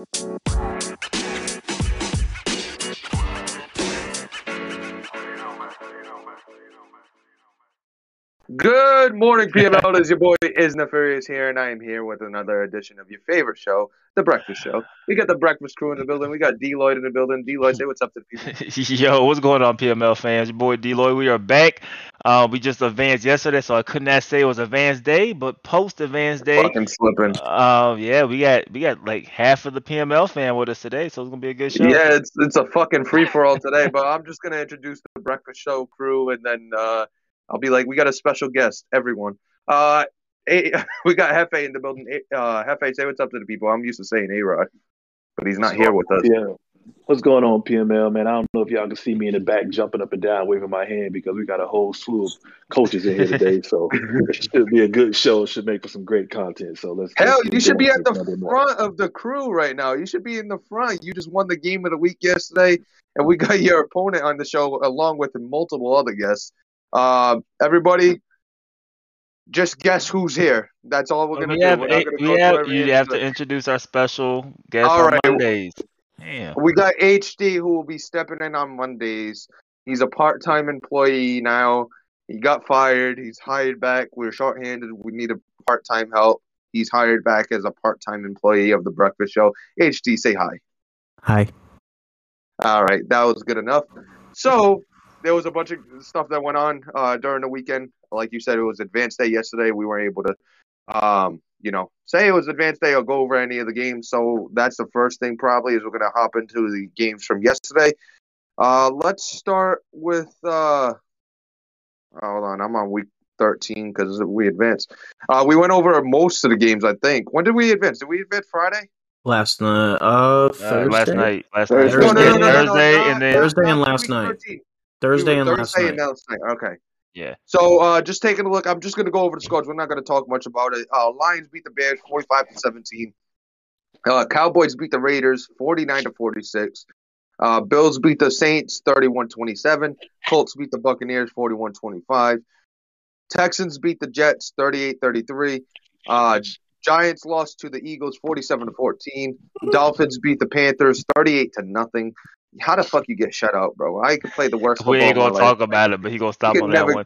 Música Good morning, PML. It is your boy Is Nefarious here, and I am here with another edition of your favorite show, The Breakfast Show. We got the Breakfast crew in the building. We got Deloitte in the building. Deloitte, say what's up to the people. Yo, what's going on, PML fans? Your boy Deloitte. We are back. Uh, we just advanced yesterday, so I could not say it was advanced day, but post advanced day. Fucking slipping. Uh, yeah, we got we got like half of the PML fan with us today, so it's gonna be a good show. Yeah, it's it's a fucking free for all today, but I'm just gonna introduce the Breakfast Show crew, and then uh, I'll be like, we got a special guest, everyone. Uh, a- we got Hefe in the building. Uh, Hefe, say what's up to the people. I'm used to saying A Rod, but he's not here with us. Yeah. What's going on, PML, man? I don't know if y'all can see me in the back jumping up and down, waving my hand because we got a whole slew of coaches in here today. So it should be a good show. It should make for some great content. So let's Hell, let's you should be at the morning. front of the crew right now. You should be in the front. You just won the game of the week yesterday, and we got your opponent on the show along with multiple other guests. Uh, everybody, just guess who's here. That's all we're gonna we do. have, We're not eight- gonna we go have every you have to introduce our special guest All on right. Mondays. Damn. We got HD who will be stepping in on Mondays. He's a part-time employee now. He got fired. He's hired back. We're short-handed. We need a part-time help. He's hired back as a part-time employee of the Breakfast Show. HD, say hi. Hi. All right, that was good enough. So there was a bunch of stuff that went on uh, during the weekend. Like you said, it was advanced day yesterday. We weren't able to, um, you know, say it was advanced day or go over any of the games. So that's the first thing probably is we're gonna hop into the games from yesterday. Uh, let's start with. Uh, hold on, I'm on week 13 because we advanced. Uh, we went over most of the games. I think. When did we advance? Did we advance Friday? Last night. Uh, Uh, Thursday. last night, last Thursday. night, No, no, no, no, no, Thursday, not- and then Thursday and last week night. 13. Thursday and were last Thursday night. and last night. Okay. yeah. So uh, just taking a look, I'm just going to go over the scores. We're not going to talk much about it. Uh, Lions beat the Bears 45 to 17. Uh, Cowboys beat the Raiders 49 to 46. Uh, Bills beat the Saints 31 27. Colts beat the Buccaneers 41 25. Texans beat the Jets 38 33. Uh, Giants lost to the Eagles 47 to 14. Dolphins beat the Panthers 38 to nothing. How the fuck you get shut out, bro? I could play the worst We ain't gonna life. talk about it, but he gonna stop can on never- that one.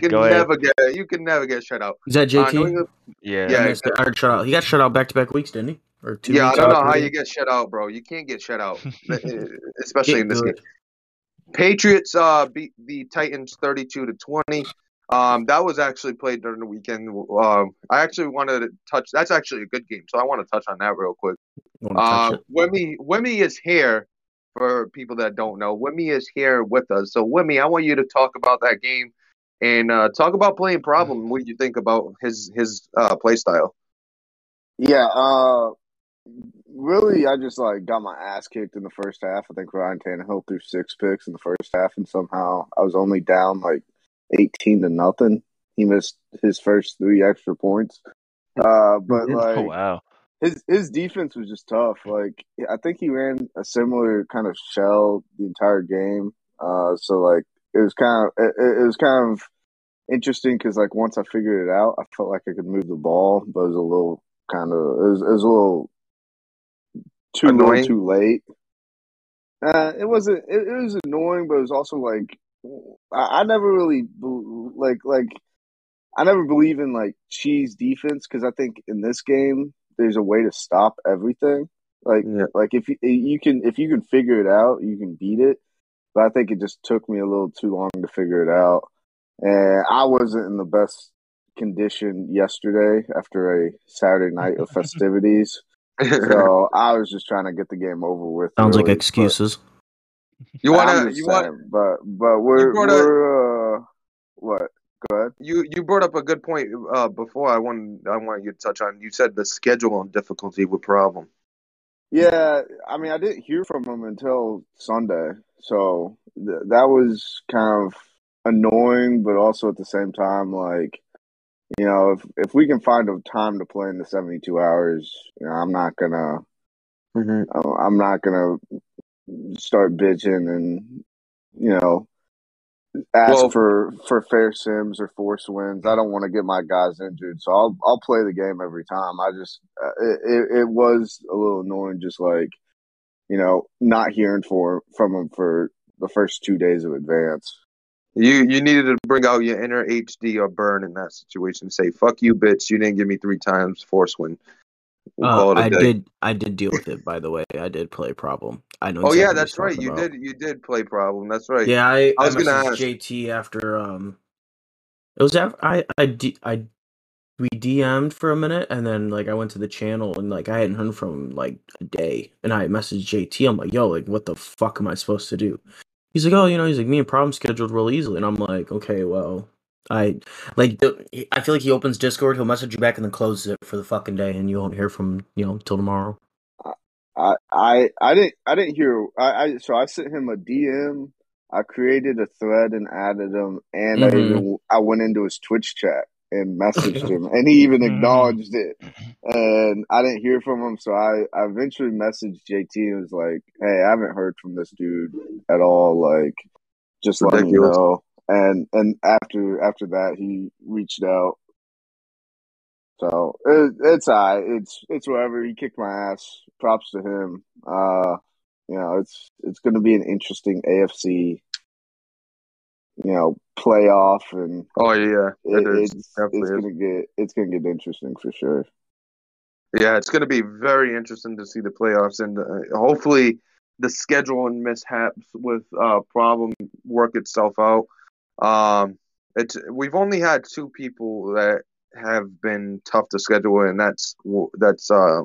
You Go can ahead. never get you can never get shut out. Is that Uh, JT? England- Yeah. Yeah, I missed it. I heard shut out. He got shut out back to back weeks, didn't he? Or two yeah, I don't know how three you get shut out, bro. You can't get shut out, especially Get in this game. Patriots uh, beat the Titans thirty-two to twenty. Um, that was actually played during the weekend. Um, I actually wanted to touch. That's actually a good game, so I want to touch on that real quick. Wanna touch Uh, it? Wimmy, Wimmy is here. For people that don't know, Wimmy is here with us. So, Wimmy, I want you to talk about that game and uh, talk about playing problem. What do you think about his his uh, play style? Yeah, uh, really, I just like got my ass kicked in the first half. I think Ryan Tannehill threw six picks in the first half, and somehow I was only down like eighteen to nothing. He missed his first three extra points. Uh, but Mhm. like Oh wow. His his defense was just tough. Like I think he ran a similar kind of shell the entire game. Uh, so like it was kind of it, it was kind of interesting because like once I figured it out, I felt like I could move the ball, but it was a little kind of it was, it was a little too Annoying? little, too late. Uh, it wasn't. It, it was annoying, but it was also like I, I never really like like I never believe in like cheese defense because I think in this game there's a way to stop everything. Like Yeah. like if you, you can if you can figure it out, you can beat it. But I think it just took me a little too long to figure it out, and I wasn't in the best condition yesterday after a Saturday night of festivities. so I was just trying to get the game over with. Sounds like really, but- excuses. you want to you want saying, but but we're we're uh what? You you brought up a good point uh, before. I want I want you to touch on. You said the schedule and difficulty with problem. Yeah, I mean, I didn't hear from him until Sunday, so th- that was kind of annoying, but also at the same time, like, you know, if if we can find a time to play in the seventy two hours, you know, I'm not gonna, Mm-hmm. I'm not gonna start bitching and, you know, ask Well- for for fair sims or force wins. I don't want to get my guys injured, so I'll I'll play the game every time. I just uh, it, it was a little annoying, just like you know, not hearing for from him for the first two days of advance. You you needed to bring out your inner HD or burn in that situation. And say fuck you, bitch. You didn't give me three times force win. We'll Uh, call it a I day. did. I did deal with it. By the way, I did play problem. I know. Oh exactly yeah, that's right. You about. did. You did play problem. That's right. Yeah, I, I I, was gonna ask. JT after um, it was after I I D, I we DM'd for a minute and then like I went to the channel and like I hadn't heard from him like a day and I messaged JT. I'm like, yo, like what the fuck am I supposed to do? He's like, oh, you know, he's like me and problem scheduled real easily, and I'm like, okay, well, I like the, I feel like he opens Discord, he'll message you back and then closes it for the fucking day, and you won't hear from you know till tomorrow. I I I didn't I didn't hear. I, I so I sent him a DM. I created a thread and added him, and I Mhm. even I went into his Twitch chat and messaged him, and he even Mhm. acknowledged it. And I didn't hear from him, so I, I eventually messaged JT and was like, "Hey, I haven't heard from this dude at all. Like, just let me Ridiculous. know." And and after after that, he reached out. So it, it's I it's it's whatever. He kicked my ass. Props to him. Uh, you know, it's it's going to be an interesting AFC, you know, playoff, and Oh yeah, it, it's it's to get it's going to get interesting for sure. Yeah, it's going to be very interesting to see the playoffs, and uh, hopefully the schedule and mishaps with uh, problem work itself out. Um, it's we've only had two people that have been tough to schedule, and that's that's uh,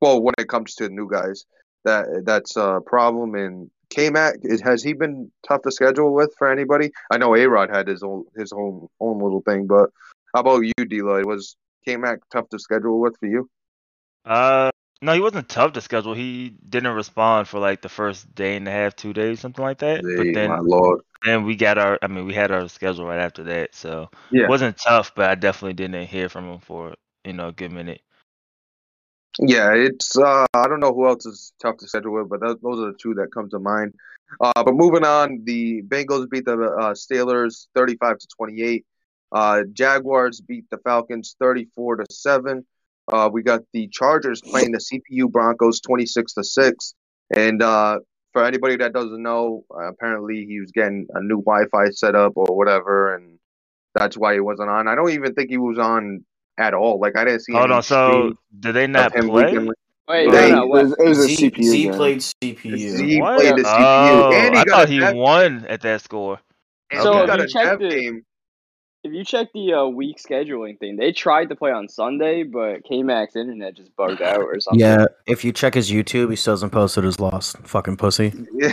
well when it comes to new guys, that that's a problem. And K Mac has he been tough to schedule with for anybody? I know A Rod had his own his own own little thing, but how about you, Deloy? Was K Mac tough to schedule with for you? Uh, no, he wasn't tough to schedule. He didn't respond for like the first day and a half, two days, something like that. Hey, but then, my lord. then we got our. I mean, we had our schedule right after that, so Yeah. it wasn't tough. But I definitely didn't hear from him for you know a good minute. Yeah, it's uh I don't know who else is tough to schedule with, but th- those are the two that come to mind. Uh, but moving on, the Bengals beat the uh, Steelers 35 to 28. Uh, Jaguars beat the Falcons 34 to 7. Uh, we got the Chargers playing the CPU Broncos 26 to 6. And uh, for anybody that doesn't know, uh, apparently he was getting a new Wi-Fi setup or whatever, and that's why he wasn't on. I don't even think he was on at all. Like I didn't see. Hold any on, so did they not play? weekendly. Wait, They- no, no. it, was, it was a Z, CPU Z game. played CPU. Z What? played the CPU, Oh, and he I got thought he dev- won at that score. and So he if got you a check dev the- game. If you check the uh, week scheduling thing, they tried to play on Sunday, but K Mac's internet just bugged out or something. Yeah, if you check his YouTube, he still hasn't posted his loss. Fucking pussy. Yeah.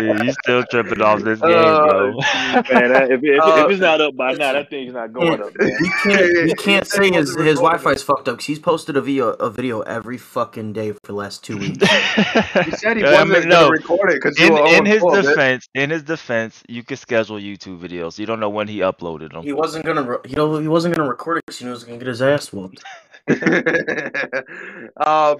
Yeah, you still tripping off this game, Oh, bro. man, that- if, if, Uh, if it's not up by now, that thing's not going up, man. He can't. He can't say his wasn't his recording Wi-Fi's fucked up because he's posted a video a video every fucking day for the last two weeks. he said he wasn't mean, going no. to record it because in in his 0 defense, in his defense, you could schedule YouTube videos. You don't know when he uploaded them. he wasn't gonna. Re- he don't, He wasn't gonna record it because he was gonna get his ass whooped. um,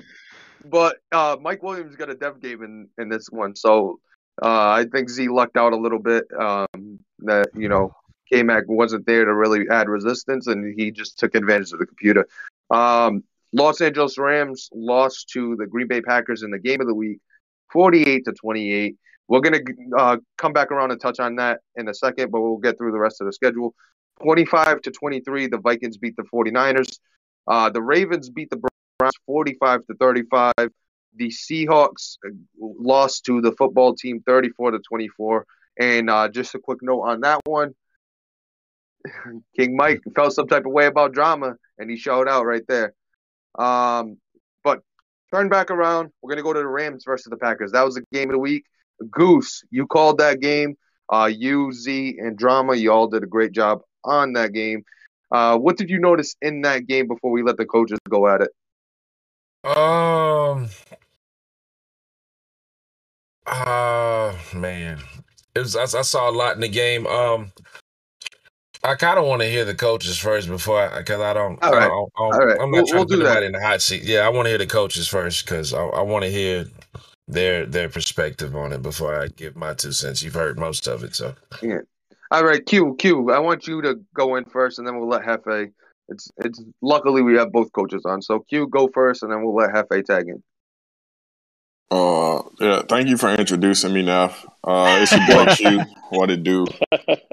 but uh, Mike Williams got a dev game in, in this one, so uh, I think Z lucked out a little bit. Um, that you know, K Mac wasn't there to really add resistance, and he just took advantage of the computer. Um, Los Angeles Rams lost to the Green Bay Packers in the game of the week, forty-eight to twenty-eight. We're gonna uh, come back around and touch on that in a second, but we'll get through the rest of the schedule. 25 to 23, the Vikings beat the 49ers. Uh, the Ravens beat the Browns 45 to 35. The Seahawks uh, lost to the football team 34 to 24. And uh, just a quick note on that one King Mike felt some type of way about drama, and he showed out right there. Um, but turn back around. We're going to go to the Rams versus the Packers. That was the game of the week. Goose, you called that game. Uh, you, Z, and Drama, you all did a great job on that game. Uh, what did you notice in that game before we let the coaches go at it? Um. Uh man, it was. I, I saw a lot in the game. Um, I kind of want to hear the coaches first before, because I, don't. All I right. don't- I don't- All right. I'm We'll- not trying we'll to put do that. in the hot seat. Yeah, I want to hear the coaches first because I, I want to hear their their perspective on it before I give my two cents. You've heard most of it, so yeah. All right, Q, Q. I want you to go in first, and then we'll let Hefe. It's it's luckily we have both coaches on, so Q go first, and then we'll let Hefe tag in. Uh, yeah, thank you for introducing me, now. Uh, it's your boy Q. What it do?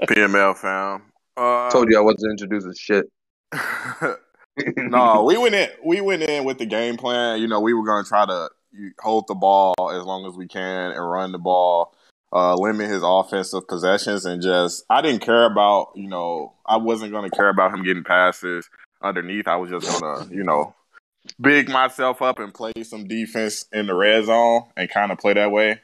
PML fam. Uh, Told you I wasn't introducing shit. no, we went in. We went in with the game plan. You know, we were going to try to you- hold the ball as long as we can and run the ball, uh, limit his offensive possessions, and just I didn't care about. You know, I wasn't going to care about him getting passes underneath. I was just going to, you know, big myself up and play some defense in the red zone and kind of play that way.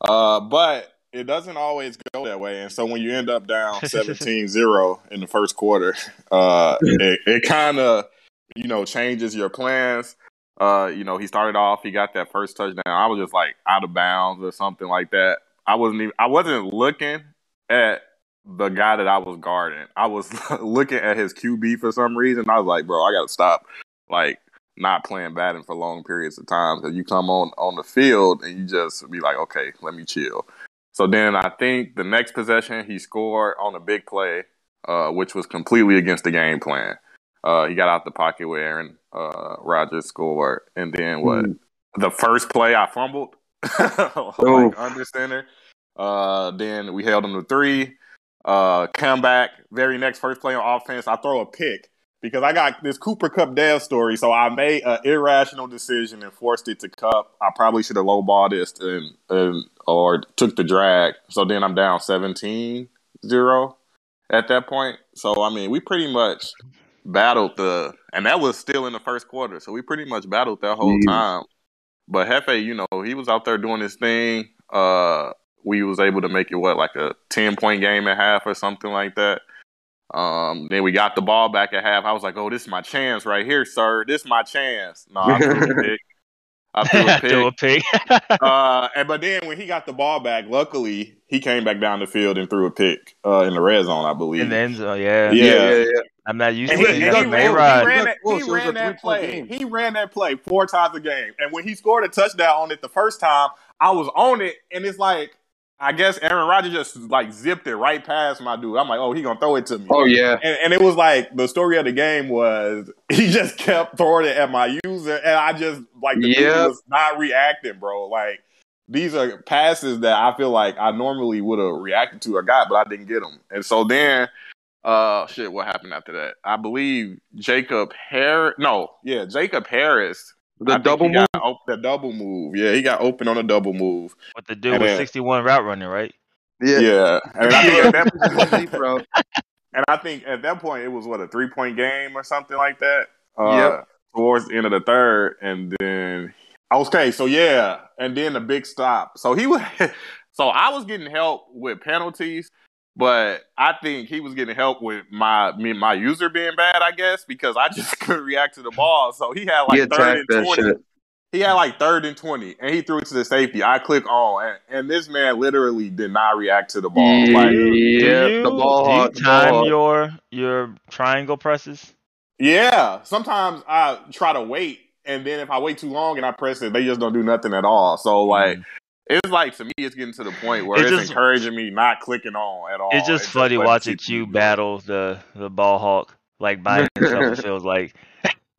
Uh, but it doesn't always go that way. And so when you end up down 17-0 in the first quarter, uh, it, it kind of, you know, changes your plans. Uh, you know, he started off, he got that first touchdown. I was just like out of bounds or something like that. I wasn't even, I wasn't looking at the guy that I was guarding. I was looking at his QB for some reason. I was like, bro, I got to stop. Like, not playing batting for long periods of time because you come on on the field and you just be like, okay, let me chill. So then I think the next possession he scored on a big play, uh, which was completely against the game plan. Uh, he got out the pocket where Aaron uh, Rodgers scored, and then what? The first play I fumbled, like under center. Uh, then we held him to three. Uh, come back, very next first play on offense, I throw a pick because I got this Cooper Kupp Dale story. So I made an irrational decision and forced it to Kupp. I probably should have lowballed this and, and or took the drag. So then I'm down 17-0 at that point. So I mean, we pretty much battled the, and that was still in the first quarter. So we pretty much battled that whole Yeah. time. But Hefe, you know, he was out there doing his thing. Uh, we was able to make it what like a ten point game at half or something like that. Um, then we got the ball back at half. I was like, "Oh, this is my chance right here, sir. This is my chance." No, I threw a pick. I threw a Throw a pick. pick. uh, and but then when he got the ball back, luckily he came back down the field and threw a pick uh, in the red zone, I believe. in the end zone, yeah. Yeah. yeah, yeah. I'm not used And to he, it. and he ran, he ran that, he It ran that play. He ran that play four times a game. And when he scored a touchdown on it the first time, I was on it, and it's like I guess Aaron Rodgers just like zipped it right past my dude. I'm like, oh, he gonna throw it to me. Oh yeah. And, and it was like the story of the game was he just kept throwing it at my user, and I just like the dude was not reacting, bro. Like these are passes that I feel like I normally would have reacted to or got, but I didn't get them. And so then, uh, shit, what happened after that? I believe Jacob Harris. No, yeah, Jacob Harris. The I double move. got op- the double move. Yeah, he got open on a double move. What the dude And with then- 61 route running, right? Yeah. Yeah, and I think at that Deep route. And I think at that point it was what a three point game or something like that. Uh, Yep. Towards the end of the third, and then okay, so yeah, and then the big stop. So he was, so I was getting help with penalties, but I think he was getting help with my me my user being bad. I guess because I just couldn't react to the ball. So he had like He third and twenty. shit. He had like third and twenty, and he threw it to the safety. I click on, and, and this man literally did not react to the ball. Like, Yeah, the ball do you hawk, the ball time your your triangle presses? Yeah, sometimes I try to wait, and then if I wait too long and I press it, they just don't do nothing at all. So like, mm. It's like to me, it's getting to the point where. It's it's, just- encouraging me not clicking on at all. It's just and funny letting watching people Q battle the the ball hawk like by himself. it feels like.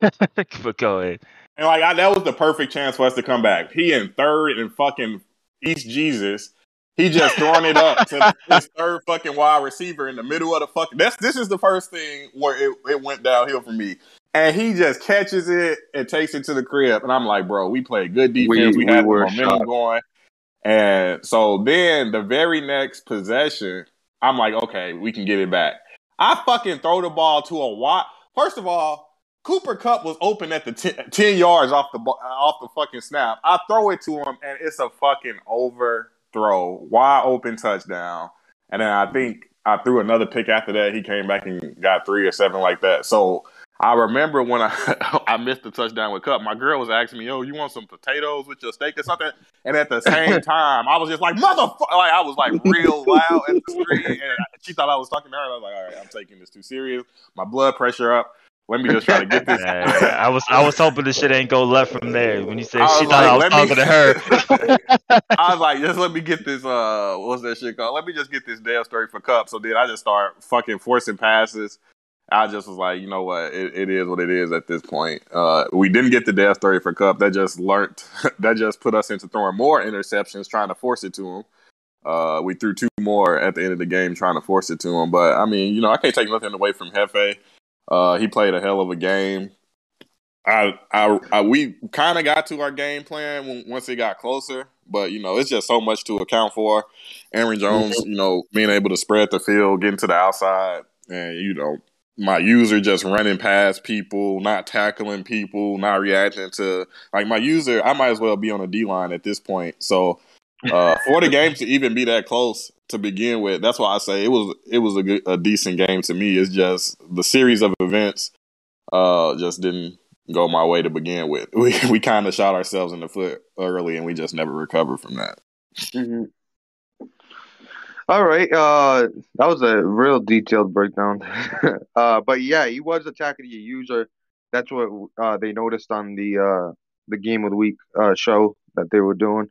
but go ahead. And like I, that was the perfect chance for us to come back. He in third and fucking East Jesus. He just throwing it up to his third fucking wide receiver in the middle of the fucking. That's this is the first thing where it, it went downhill for me. And he just catches it and takes it to the crib. And I'm like, bro, we played good defense. We- We, we had the momentum shocked. going. And so then the very next possession, I'm like, okay, we can get it back. I fucking throw the ball to a wide. First of all, Cooper Kupp was open at the 10, 10 yards off the off the fucking snap. I throw it to him, and it's a fucking overthrow, wide open touchdown. And then I think I threw another pick after that. He came back and got three or seven like that. So I remember when I I missed the touchdown with Kupp. My girl was asking me, "Yo, you want some potatoes with your steak or something?" And at the same time, I was just like, "Motherfucker!" Like I was like real loud at the screen, and she thought I was talking to her. I was like, "All right, I'm taking this too serious." My blood pressure up. Let me just try to get this. Yeah, I was I was hoping the shit ain't go left from there. When you said she was thought I was like, let me- talking to her. I was like, just let me get this. Uh, what's that shit called? Let me just get this damn story for Kupp. So then I just start fucking forcing passes. I just was like, you know what? It, it is what it is at this point. Uh, we didn't get the death story for Kupp. That just learned. that just put us into throwing more interceptions, trying to force it to him. Uh, we threw two more at the end of the game, trying to force it to him. But I mean, you know, I can't take nothing away from Hefe. Uh, he played a hell of a game. I, I, I we kind of got to our game plan when, once it got closer, but you know, it's just so much to account for. Aaron Jones, you know, being able to spread the field, getting to the outside, and you know, my user just running past people, not tackling people, not reacting to like my user. I might as well be on a D line at this point. So uh, for the game to even be that close to begin with, that's why I say it was it was a good, a decent game to me. It's just the series of events uh, just didn't go my way to begin with. We we kind of shot ourselves in the foot early, and we just never recovered from that. Mhm. All right. Uh, that was a real detailed breakdown. uh, but yeah, he was attacking your user. That's what uh, they noticed on the uh, the game of the week uh, show that they were doing.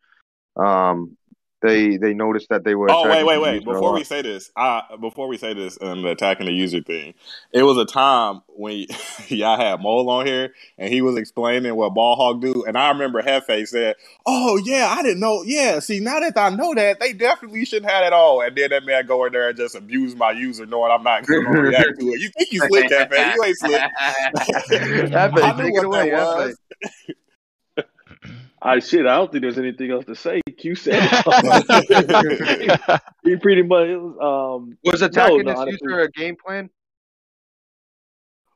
Um, they they noticed that they were. Oh wait, wait, wait! Before we say this, uh, before we say this, and the attacking the user thing, it was a time when y'all had Mole on here, and he was explaining what ball hog do, and I remember Hefe said, "Oh yeah, I didn't know. Yeah, see now that I know that, they definitely shouldn't have it all." And then that man go in there and just abuse my user, knowing I'm not going to react to it. You think you slick, Hefe? You ain't slick. Hefe, I knew take it what away, that Hefe. was. I shit. I don't think there's anything else to say. Q said it. he pretty much was, um Was no, attacking no, this user a game plan?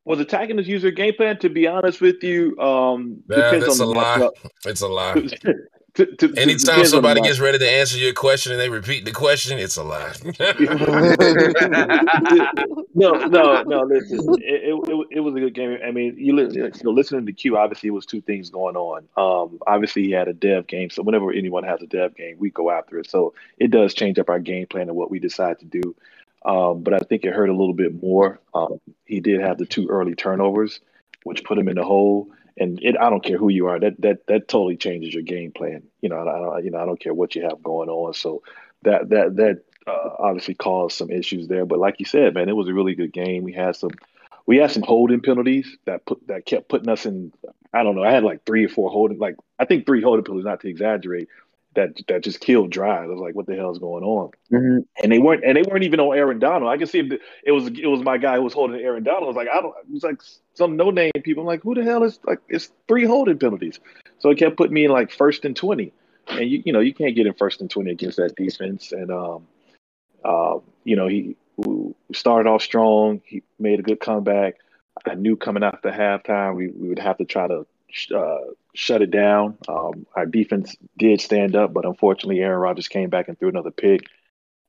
was attacking this user game plan. To be honest with you, um, Nah, depends that's on a the lie. It's a lie. to, to, to, Anytime depends on the somebody gets ready to answer your question and they repeat the question, it's a lie. no, no, no. Listen, it, it, it, it was a good game. I mean, you, li- you know, listening to Q, obviously, it was two things going on. Um, obviously, he had a dev game, so whenever anyone has a dev game, we go after it. So it does change up our game plan and what we decide to do. Um, but I think it hurt a little bit more. Um, he did have the two early turnovers, which put him in the hole. And it, I don't care who you are, that that that totally changes your game plan. You know, I, don't, you know, I don't care what you have going on. So that that that uh, obviously caused some issues there. But like you said, man, it was a really good game. We had some we had some holding penalties that put that kept putting us in. I don't know. I had like three or four holding, like I think three holding penalties, not to exaggerate. That that just killed drives. I was like, what the hell is going on? Mhm. And they weren't and they weren't even on Aaron Donald. I can see if the, it was it was my guy who was holding Aaron Donald. I was like, I don't. It was like some no name people. I'm like, who the hell is like? It's three holding penalties. So it kept putting me in like first and twenty. And you you know you can't get in first and twenty against that defense. And um, uh, you know he started off strong. He made a good comeback. I knew coming after halftime we, we would have to try to uh, shut it down. Um, our defense did stand up, but unfortunately Aaron Rodgers came back and threw another pick.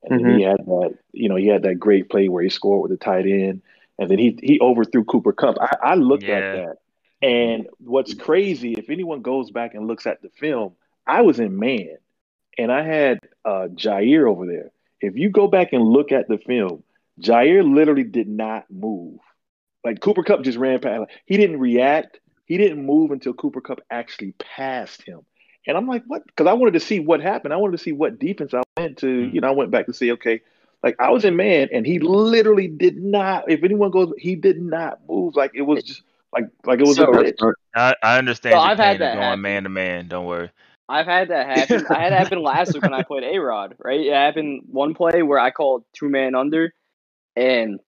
And then he had that, you know, he had that great play where he scored with the tight end, and then he he overthrew Cooper Kupp. I, I looked Yeah. at that, and what's crazy, if anyone goes back and looks at the film, I was in man, and I had uh, Jaire over there. If you go back and look at the film, Jaire literally did not move. Like Cooper Kupp just ran past. He didn't react. He didn't move until Cooper Kupp actually passed him. And I'm like, what? Because I wanted to see what happened. I wanted to see what defense I went to. Mm-hmm. You know, I went back to see, okay, like I was in man, and he literally did not. If anyone goes, he did not move. Like it was just like like it was So- a glitch. I, I understand So I've had pain of that going man to man. Don't worry. I've had that happen. I had it happen last week when I played A Rod, right? It happened one play where I called two man under, and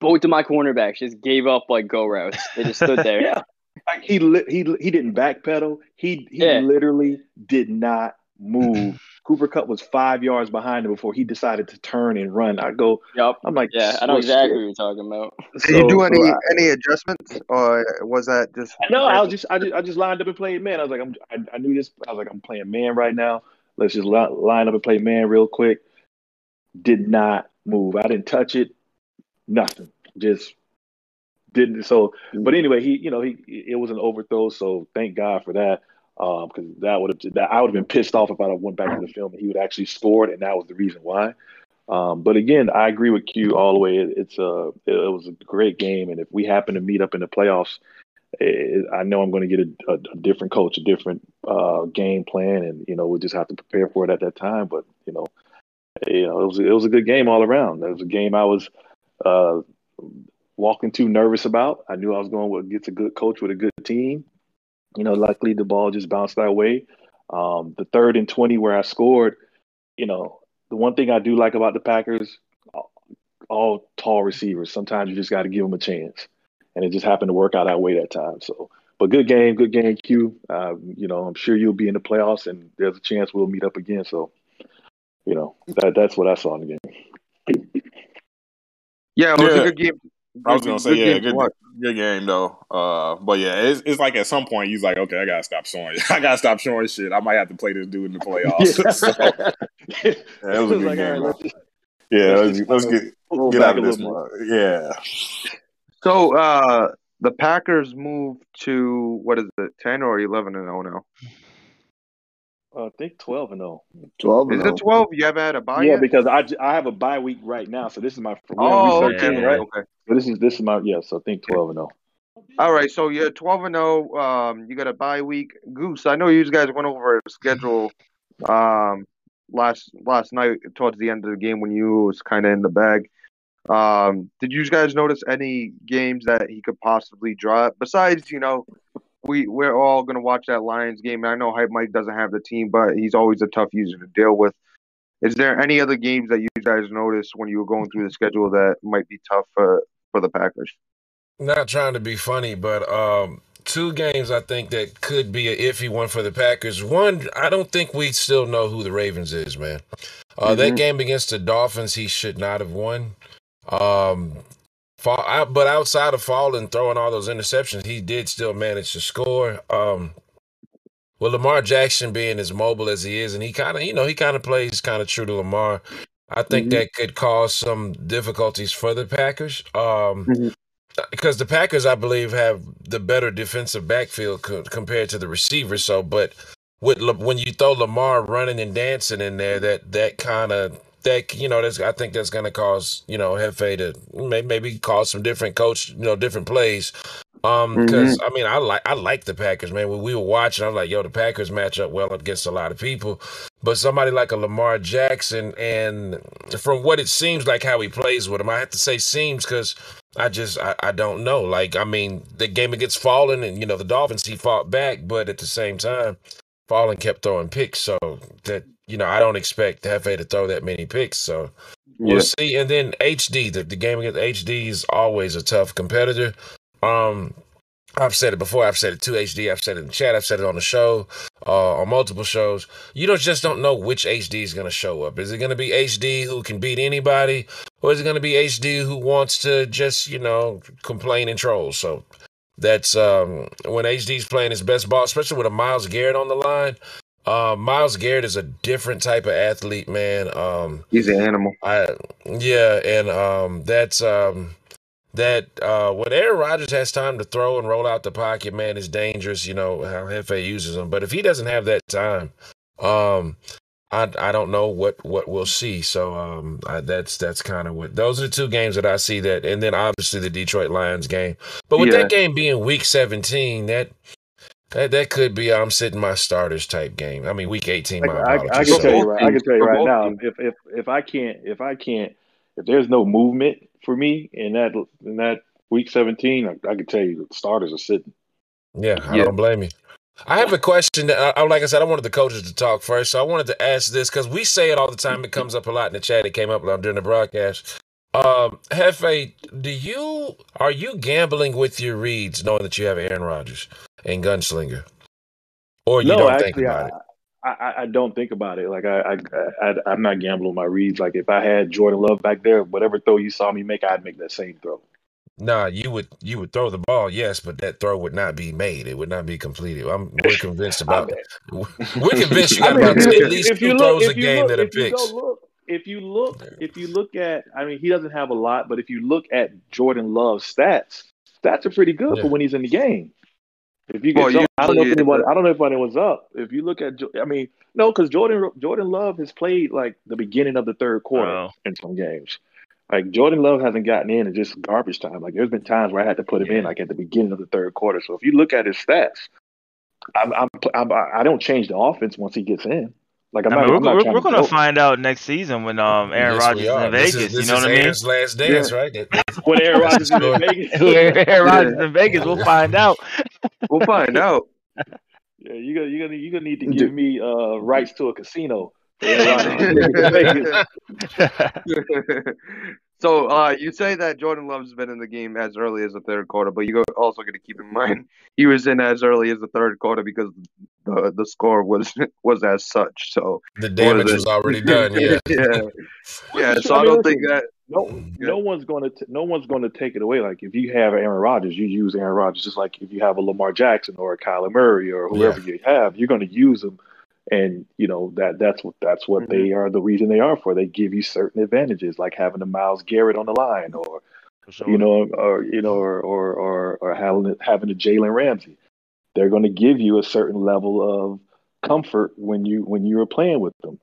both of my cornerbacks just gave up like go routes. They just stood there. yeah, like he li- he he didn't backpedal. He he Yeah. literally did not move. Cooper Kupp was five yards behind him before he decided to turn and run. I go, Yup. I'm like, Yeah, I know well, exactly shit. what you're talking about. Did you So- do so any I- any adjustments, or was that just? No, I was just I just I just lined up and played man. I was like I'm I, I knew this. I was like I'm playing man right now. Let's just li- line up and play man real quick. Did not move. I didn't touch it. Nothing. Just didn't. So, but anyway, he you know he it was an overthrow. So thank God for that. Um, because that would have that I would have been pissed off if I went back to the film and he would actually scored, and that was the reason why. Um, but again, I agree with Q all the way. It, it's a it, it was a great game, and if we happen to meet up in the playoffs, it, I know I'm going to get a, a, a, different coach, a different uh, game plan, and you know we'll just have to prepare for it at that time. But you know, you know, it was it was a good game all around. It was a game I was uh, walking too nervous about. I knew I was going to get a good coach with a good team. You know, luckily the ball just bounced that way. Um, the third and twenty where I scored, you know, the one thing I do like about the Packers, all tall receivers. Sometimes you just got to give them a chance, and it just happened to work out that way that time. So, but good game, good game, Q. Uh, you know, I'm sure you'll be in the playoffs, and there's a chance we'll meet up again. So, you know, that that's what I saw in the game. Yeah, it was yeah. a good game. I was gonna say, yeah, good, good game though. Uh, but yeah, it's, it's like at some point he's like, okay, I gotta stop showing. I gotta stop showing shit. I might have to play this dude in the playoffs. Yeah. so, yeah, that was a good like, game. Right, let's, yeah, let's, let's get get out of this one. Yeah. So uh, the Packers moved to what is it, ten or eleven and zero oh now? Uh, I think twelve and zero. Twelve. Is it oh. twelve? You haven't had a bye? Yeah, yet? because I, I have a bye week right now, so this is my oh okay, right. Okay. So this is this is my yeah. So I think twelve and zero. All right, so you're twelve and zero. Um, you got a bye week. Goose, I know you guys went over schedule, um, last last night towards the end of the game when you was kind of in the bag. Um, did you guys notice any games that he could possibly drop besides you know we we're all gonna watch that Lions game. I know Hype Mike doesn't have the team, but he's always a tough user to deal with. Is there any other games that you guys noticed when you were going through the schedule that might be tough for for the Packers? Not trying to be funny, but um, two games I think that could be an iffy one for the Packers. One, I don't think we still know who the Ravens is, man. Uh, mm-hmm. That game against the Dolphins, he should not have won. Um, Fall, but outside of falling, throwing all those interceptions, he did still manage to score. Um, well, Lamar Jackson being as mobile as he is, and he kind of, you know, he kind of plays kind of true to Lamar. I think mm-hmm. that could cause some difficulties for the Packers. Um, mm-hmm. Because the Packers, I believe, have the better defensive backfield co- compared to the receivers. So, but with when you throw Lamar running and dancing in there, that that kind of that you know that's I think that's going to cause you know Hefe to maybe cause some different coach you know different plays. Um, because mm-hmm. I mean I like I like the Packers man. When we were watching, I was like, yo, the Packers match up well against a lot of people, but somebody like a Lamar Jackson, and from what it seems like how he plays with him, I have to say seems because. I just I, I don't know. Like I mean, the game against Fallen and you know the Dolphins he fought back, but at the same time, Fallen kept throwing picks, so that you know, I don't expect Hefe to throw that many picks. So we'll yeah. see. And then HD, the, the game against HD is always a tough competitor. Um, I've said it before. I've said it to HD. I've said it in chat. I've said it on the show, uh, on multiple shows. You don't just don't know which HD is going to show up. Is it going to be HD who can beat anybody, or is it going to be HD who wants to just you know complain and troll? So that's um, when HD's playing his best ball, especially with a Myles Garrett on the line. Uh, Myles Garrett is a different type of athlete, man. Um, He's an animal. I yeah, and um, that's um, that uh, when Aaron Rodgers has time to throw and roll out the pocket, man, is dangerous. You know how Hefe uses him, but if he doesn't have that time, um, I I don't know what what we'll see. So um, I, that's that's kind of what those are the two games that I see that, and then obviously the Detroit Lions game. But with yeah. that game being Week 17, that that, that could be I'm sitting my starters type game. I mean, week 18. My I, I, I can tell you right. I can tell you right now. If if if I can't if I can't if there's no movement for me in that in that week 17, I, I can tell you the starters are sitting. Yeah, I yeah. don't blame you. I have a question. That, I, like I said, I wanted the coaches to talk first, so I wanted to ask this because we say it all the time. It comes up a lot in the chat. It came up during the broadcast. Um, Hefe, do you are you gambling with your reads, knowing that you have Aaron Rodgers? And Gunslinger, or you no, don't actually, think about I, it? I, I don't think about it. Like I, I, I, am not gambling my reads. Like if I had Jordan Love back there, whatever throw you saw me make, I'd make that same throw. Nah, you would you would throw the ball, yes, but that throw would not be made. It would not be completed. I'm we're convinced about it. We're convinced you got I mean, about at least two throws a game look, that are picks. Look, if you look, if you look at, I mean, he doesn't have a lot, but if you look at Jordan Love's stats, stats are pretty good yeah. for when he's in the game. If you get, Well, I don't know if anyone, I don't know if anyone's up. If you look at, I mean, no, because Jordan Jordan Love has played like the beginning of the third quarter Oh. in some games. Like Jordan Love hasn't gotten in in just garbage time. Like there's been times where I had to put him in like at the beginning of the third quarter. So if you look at his stats, I'm, I'm, I'm I don't change the offense once he gets in. Like I'm I not, we're, I'm not we're, we're gonna go- find out next season when um Aaron Yes, Rodgers is are. in This Vegas. is, this you know is what I mean? Aaron's last dance, right? That- that- when Aaron that's Rodgers is in. Vegas. Aaron Rodgers is in Vegas, we'll find out. We'll find out. Yeah, you gonna you gonna you gonna need to give me uh rights to a casino. for Aaron Rodgers in Vegas. so uh, you say that Jordan Love's been in the game as early as the third quarter, but you also got to keep in mind he was in as early as the third quarter because the the score was was as such. So The damage it? was already done. Yeah. yeah, yeah. So I don't think that. No, oh, no one's going to no one's going to take it away. Like if you have Aaron Rodgers, you use Aaron Rodgers. Just like if you have a Lamar Jackson or a Kyler Murray or whoever you have, you're going to use them. And you know that that's what that's what they mm-hmm. are. The reason they are for they give you certain advantages, like having a Myles Garrett on the line, or For sure. you know, or you know, or or or, or having having a Jalen Ramsey. They're going to give you a certain level of comfort when you when you are playing with them.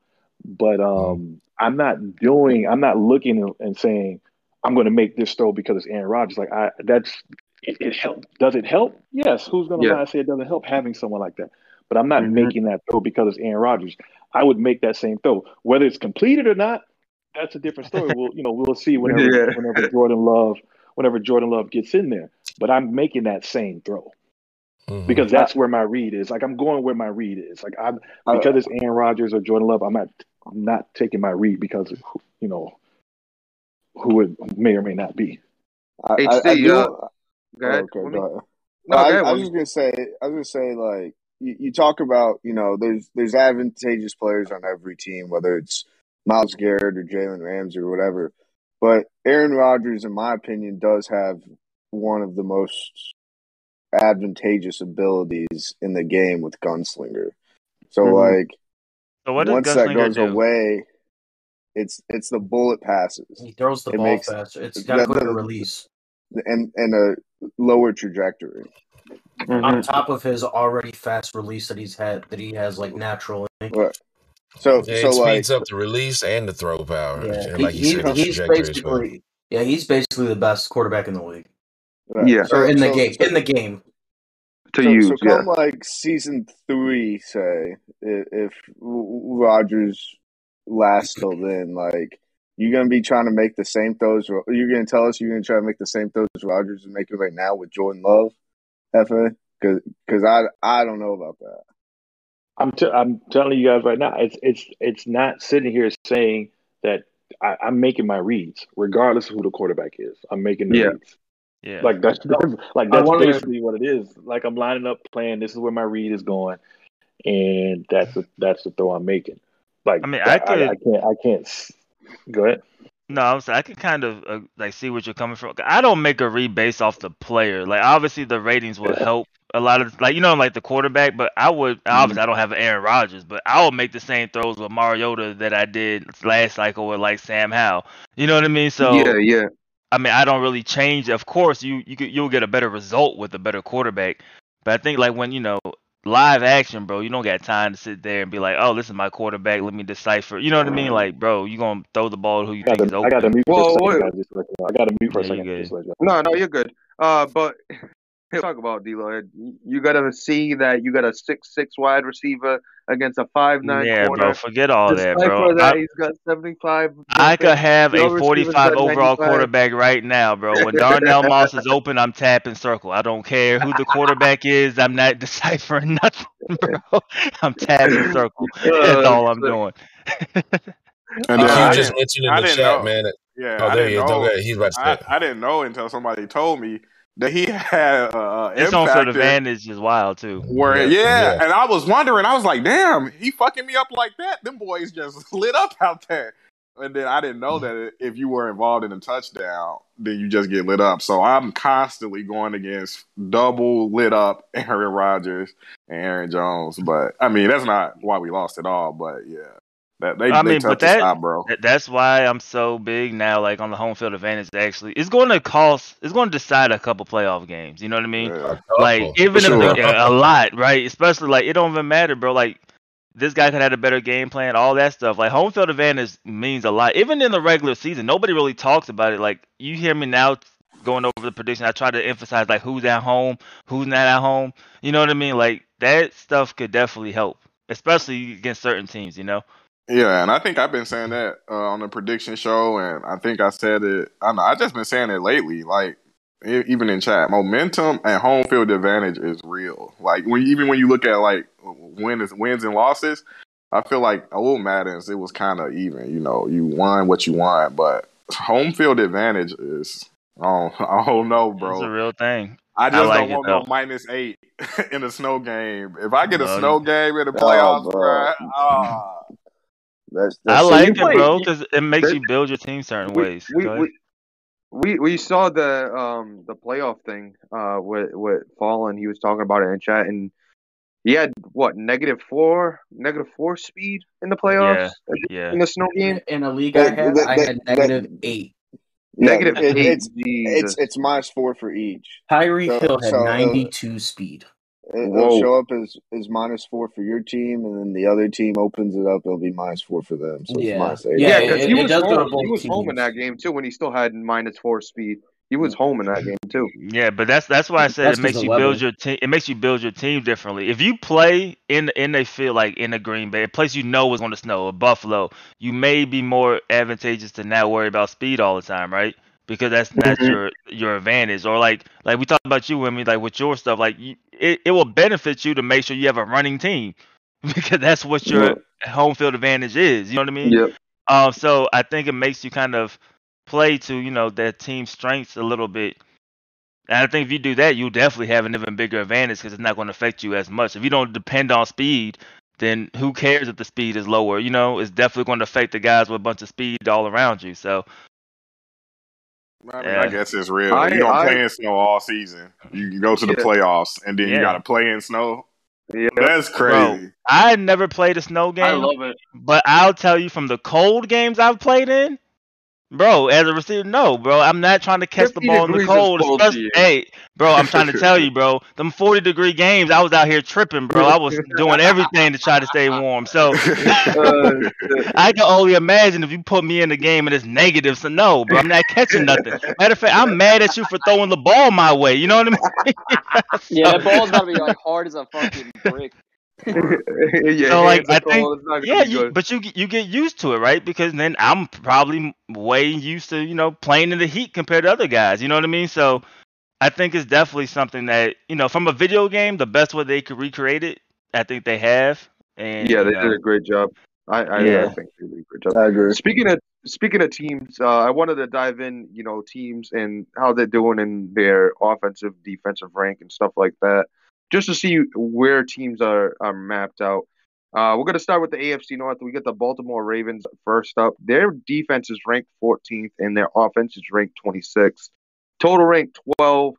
But um, I'm not doing. I'm not looking and saying I'm going to make this throw because it's Aaron Rodgers. Like I, that's it, it help. Does it help? Yes. Who's going to Yeah. lie and say it doesn't help having someone like that? But I'm not Mhm. making that throw because it's Aaron Rodgers. I would make that same throw, whether it's completed or not. That's a different story. We'll you know we'll see whenever Yeah. whenever Jordan Love whenever Jordan Love gets in there. But I'm making that same throw Mhm. because that's where my read is. Like I'm going where my read is. Like I'm because it's Aaron Rodgers or Jordan Love. I'm not I'm not taking my read because of you know who it may or may not be. I, I, I do, uh, oh, Go ahead. okay, Wumi. go ahead. No, I. I was just gonna say, I was gonna say, like you, you talk about, you know, there's there's advantageous players on every team, whether it's Myles Garrett or Jalen Ramsey or whatever. But Aaron Rodgers, in my opinion, does have one of the most advantageous abilities in the game with Gunslinger. So, Mhm. like, So what once that goes do? away, it's it's the bullet passes He throws the It ball makes- faster. It's got a that- quicker release. and and a lower trajectory. Mm-hmm. On top of his already fast release that he's had, that he has like naturally. Right. So Yeah, so it like speeds up the release and the throw power. Yeah, he, like you he- said, he's trajectory well. basically yeah, he's basically the best quarterback in the league right. Yeah. So- or in the so- game. so- in the game, To so, use, so yeah. come like season three, say i- if Rodgers lasts till then, like you're gonna be trying to make the same throws. You're gonna tell us you're gonna try to make the same throws Rodgers is making right now with Jordan Love, Fa, because I I don't know about that. I'm t- I'm telling you guys right now, it's it's it's not sitting here saying that I, I'm making my reads, regardless of who the quarterback is. I'm making the Yeah. reads. Yeah. Like that's, that's like that's wonder- basically what it is. Like I'm lining up, playing. This is where my read is going, and that's the that's the throw I'm making. Like I mean, I I, could- I, can't I can't. Go ahead. No, I'm saying I can kind of uh, like see what you're coming from. I don't make a read based off the player. Like obviously the ratings will Yeah. help a lot of like you know like the quarterback, but I would obviously I don't have Aaron Rodgers, but I will make the same throws with Mariota that I did last cycle with like Sam Howell. You know what I mean? So yeah, yeah. I mean I don't really change. Of course you you could, you'll get a better result with a better quarterback, but I think like when you know live action, bro, you don't got time to sit there and be like, oh, this is my quarterback. Let me decipher. You know what I mean? Like, bro, you gonna throw the ball to who you I got, think is to, I got to mute for Whoa, a second, wait. guys. Just to let you know. I got to mute for a Yeah, you second. good. Just to let you know. No, no, you're good. Uh, but talk about D-Lo. You gotta see that you got a six six wide receiver against a five nine Yeah, corner. bro, forget all that, Decipher bro. that I, he's got seventy five. I could have a 45 overall 95. quarterback right now, bro. When Darnell Moss is open, I'm tapping circle. I don't care who the quarterback is. I'm not deciphering nothing, bro. I'm tapping circle. That's Uh, all I'm doing. And Uh, then you I just mentioned in I the chat, know. man. Yeah, Oh, I there didn't you know. Go ahead. He's about to I. I didn't know until somebody told me that he had uh, This on field impacted advantage is wild too. where Yeah, yeah, yeah. and I was wondering, I was like, damn, he fucking me up like that. Them boys just lit up out there. And then I didn't know that if you were involved in a touchdown, then you just get lit up. So I'm constantly going against double lit up Aaron Rodgers and Aaron Jones. But I mean, that's not why we lost at all. But yeah, That they, I they mean, but that, stop, bro. that that's why I'm so big now, like on the home field advantage. Actually, it's going to cost. It's going to decide a couple playoff games. You know what I mean? Yeah. Oh, like Couple. even if sure. the, a lot, right? Especially like it don't even matter, bro. Like this guy could have a better game plan, all that stuff. Like home field advantage means a lot. Even in the regular season, nobody really talks about it. Like you hear me now going over the prediction. I try to emphasize like who's at home, who's not at home. You know what I mean? Like that stuff could definitely help, especially against certain teams. You know? Yeah, and I think I've been saying that uh, on the prediction show, and I think I said it. I know I just been saying it lately, like e- even in chat. Momentum and home field advantage is real. Like when even when you look at like wins wins and losses, I feel like old Madden's it was kind of even. You know, you won what you won, but home field advantage is. Oh, I don't know, bro. It's a real thing. I just like don't want though. no minus eight in a snow game. If I get a snow game in the Oh, playoffs, bro. bruh, ah. That's, I So like it, play- bro, because it makes you build your team certain we, ways. we, we, we we saw the um the playoff thing uh with with Fallen. He was talking about it in chat, and he had what negative four negative four speed in the playoffs Yeah. in the snow game. In a league I had, that- I that- had that- negative eight. yeah, Negative it- eight. it's it's it's minus four for each. Tyreek So- Hill had so, uh, 92 speed. It, Whoa. will show up as, as minus four for your team, and then the other team opens it up. It'll be minus four for them. So Yeah. it's minus eight. Yeah, yeah, because it- he it was does home. He was home in that game too when he still had minus four speed. He was home in that game too. Yeah, but that's that's why I said That's it 'cause makes you weather. build your team. It makes you build your team differently. If you play in in a field like in a Green Bay, a place you know is going to snow, a Buffalo, you may be more advantageous to not worry about speed all the time, right? Because that's not Mhm. your your advantage. Or like like we talked about you, I mean, like with your stuff, like you, it it will benefit you to make sure you have a running team because that's what your home field advantage is. You know what I mean? Yep. Um, so I think it makes you kind of play to you know that team strengths a little bit. And I think if you do that, you'll definitely have an even bigger advantage because it's not going to affect you as much. If you don't depend on speed, then who cares if the speed is lower? You know, it's definitely going to affect the guys with a bunch of speed all around you. So I mean, Yeah. I guess it's real. I- you don't I- play in snow all season. You can go to the Yeah. playoffs, and then you got to play in snow. Yeah. That's crazy. I never played a snow game. I love it. But I'll tell you from the cold games I've played in, bro, as a receiver, no, bro, I'm not trying to catch the ball in the cold. cold Especially, hey, bro, I'm trying to tell you, bro, them 40 degree games, I was out here tripping, bro. I was doing everything to try to stay warm. So Uh, I can only imagine if you put me in the game and it's negative. So no, bro, I'm not catching nothing. Matter of fact, I'm mad at you for throwing the ball my way. You know what I mean? Yeah, that ball's gotta be like hard as a fucking brick. yeah, So, like, I think- cold, it's not gonna Yeah, you, but you get- you get used to it, right? Because then I'm probably way used to you know playing in the heat compared to other guys. You know what I mean? So I think it's definitely something that you know from a video game, the best way they could recreate it, I think they have. And yeah, you they know, did a great job. I, I, I Yeah. think they did a great job. I agree. Speaking of speaking of teams, uh, I wanted to dive in, you know, teams and how they're doing in their offensive, defensive rank and stuff like that, just to see where teams are are mapped out. Uh, we're gonna start with the AFC North. We get the Baltimore Ravens first up. Their defense is ranked 14th and their offense is ranked 26th. Total rank 12.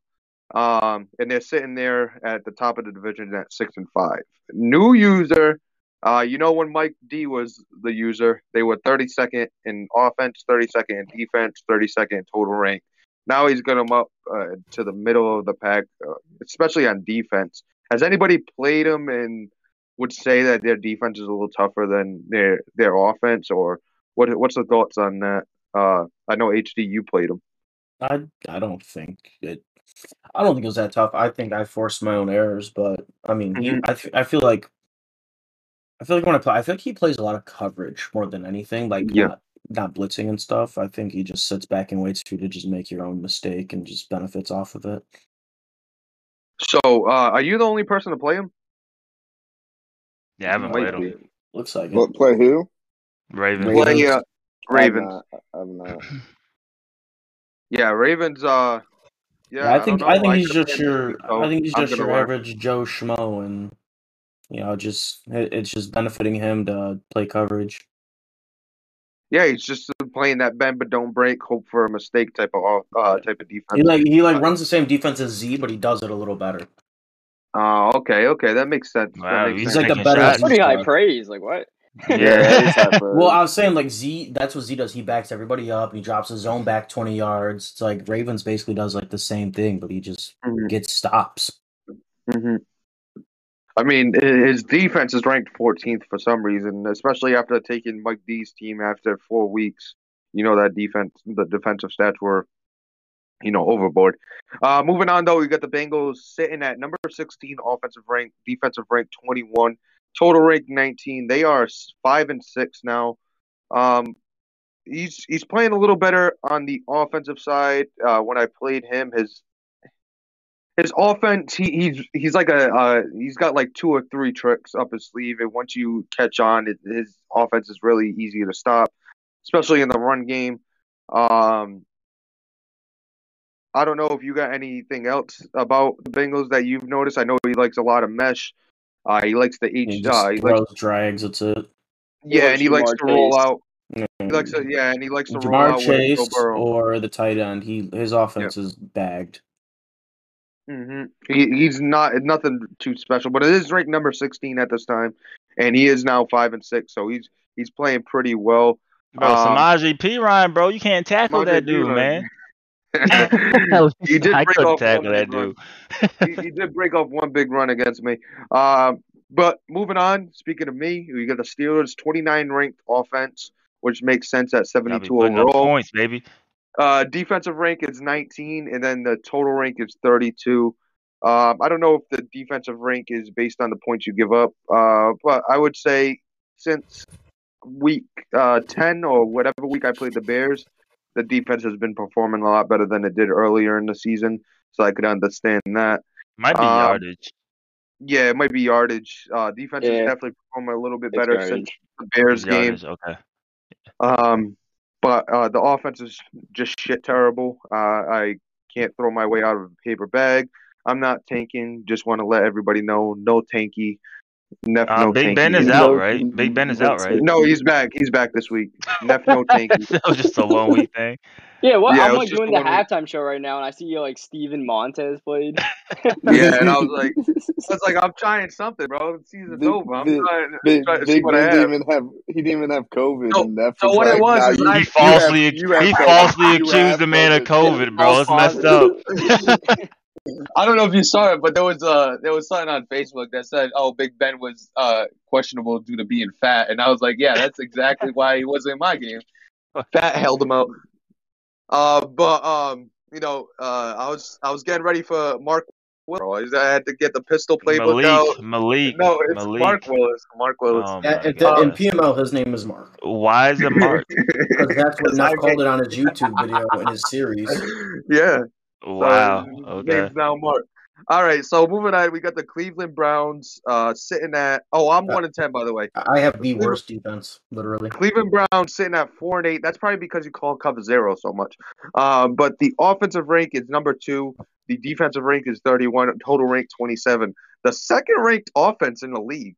Um, and they're sitting there at the top of the division at six and five. New user, uh, you know when Mike D was the user, they were 32nd in offense, 32nd in defense, 32nd in total rank. Now he's got them up uh, to the middle of the pack, uh, especially on defense. Has anybody played him and would say that their defense is a little tougher than their their offense, or what? What's the thoughts on that? Uh, I know HD, you played him. I I don't think it. I don't think it was that tough. I think I forced my own errors, but I mean, he, Mhm. I f- I feel like I feel like when I play, I feel like he plays a lot of coverage more than anything. Like Yeah. not not blitzing and stuff. I think he just sits back and waits for you to just make your own mistake and just benefits off of it. So, uh, are you the only person to play him? yeah, I haven't Might played them. be. Looks like Play, it. play who? Raven. Ravens. Play uh, Ravens. I'm not. I'm not. Yeah, Ravens. Uh, yeah, Yeah, I think don't I, think he's just your so I think he's just your run. average Joe Schmo, and you know, just it, it's just benefiting him to play coverage. Yeah, he's just playing that bend but don't break, hope for a mistake type of off- uh type of defense. He defense. like he like runs the same defense as Z, but he does it a little better. Oh, okay, okay, that makes sense. Wow, that makes he's He's sense. like the better shots. Z Pretty high praise. Like what? Yeah. Well, I was saying like Z. That's what Z does. He backs everybody up. and He drops his zone back twenty yards. It's like Ravens basically does like the same thing, but he just Mhm. gets stops. hmm I mean, his defense is ranked 14th for some reason, especially after taking Mike D's team after four weeks. You know that defense, the defensive stats were, you know, overboard. Uh, moving on though, we got the Bengals sitting at number 16 offensive rank, defensive rank 21, total rank 19. They are five and six now. Um, he's he's playing a little better on the offensive side. Uh, when I played him, his his offense, he, he's he's like a uh, he's got like two or three tricks up his sleeve, and once you catch on, it, his offense is really easy to stop, especially in the run game. Um, I don't know if you got anything else about the Bengals that you've noticed. I know he likes a lot of mesh. Uh, he likes the He H. just Uh, he likes, drags. That's it. yeah, likes and he likes to Ja'Marr roll Chase. out. He likes to, yeah, and he likes to roll Ja'Marr out Chase Burrow. or the tight end. He his offense is bagged. Hmm He, he's not nothing too special, but it is ranked number sixteen at this time, and he is now five and six, so he's he's playing pretty well. Bro, Um, Samaje Perine, bro, you can't tackle that Samaje dude, Perine. man. he did I break couldn't off tackle one that big run. dude. he, he did break off one big run against me. Um, but moving on, speaking of me, we got the Steelers 29 ranked offense, which makes sense at 72 putting up overall. points, baby. Uh, defensive rank is 19, and then the total rank is 32. Um, I don't know if the defensive rank is based on the points you give up, uh, but I would say since week uh, 10 or whatever week I played the Bears, the defense has been performing a lot better than it did earlier in the season, so I could understand that. Might be Um, yardage. Yeah, it might be yardage. Uh, defense is definitely performing a little bit It's better yardage. since the Bears game. Yardage, okay. Um, but uh, the offense is just shit terrible. Uh, I can't throw my way out of a paper bag. I'm not tanking. Just want to let everybody know, no tanky. Neff, Uh, no Big tanky. Ben is out, right? Big Ben is out, right? No, he's back. He's back this week. Neff, no tanky. that was just a one week thing. Yeah, what? Yeah, I'm was like doing the the week. halftime show right now, and I see you like Steven Montez played. Yeah, and I was like, I was like, I'm trying something, bro. The season's Big- over. I'm big- trying, I'm Big, trying to see Big what I Ben have. didn't even have he didn't even have COVID. So- and so was what it was nah, is He falsely have, you he falsely accused the man of COVID. COVID, bro. It's messed up. I don't know if you saw it, but there was uh there was something on Facebook that said, "Oh, Big Ben was uh questionable due to being fat," and I was like, "Yeah, that's exactly why he wasn't in my game. Fat held him out." Uh, but um, you know, uh, I was I was getting ready for Mark. Willis. I had to get the pistol playbook out. Malik, Malik, No, it's Malik. Mark Willis. Mark Willis. Oh Yeah, in, God. PML, his name is Mark. Why is it Mark? Because that's what Because I Neff called it on his YouTube video in his series. yeah. Wow. So, Okay. Name's now Mark. All right, so moving on, we got the Cleveland Browns uh, sitting at. Oh, I'm one and ten, by the way. I have the worst defense, literally. Cleveland Browns sitting at four and eight. That's probably because you call cover zero so much. Um, but the offensive rank is number two. The defensive rank is 31. Total rank 27. The second ranked offense in the league.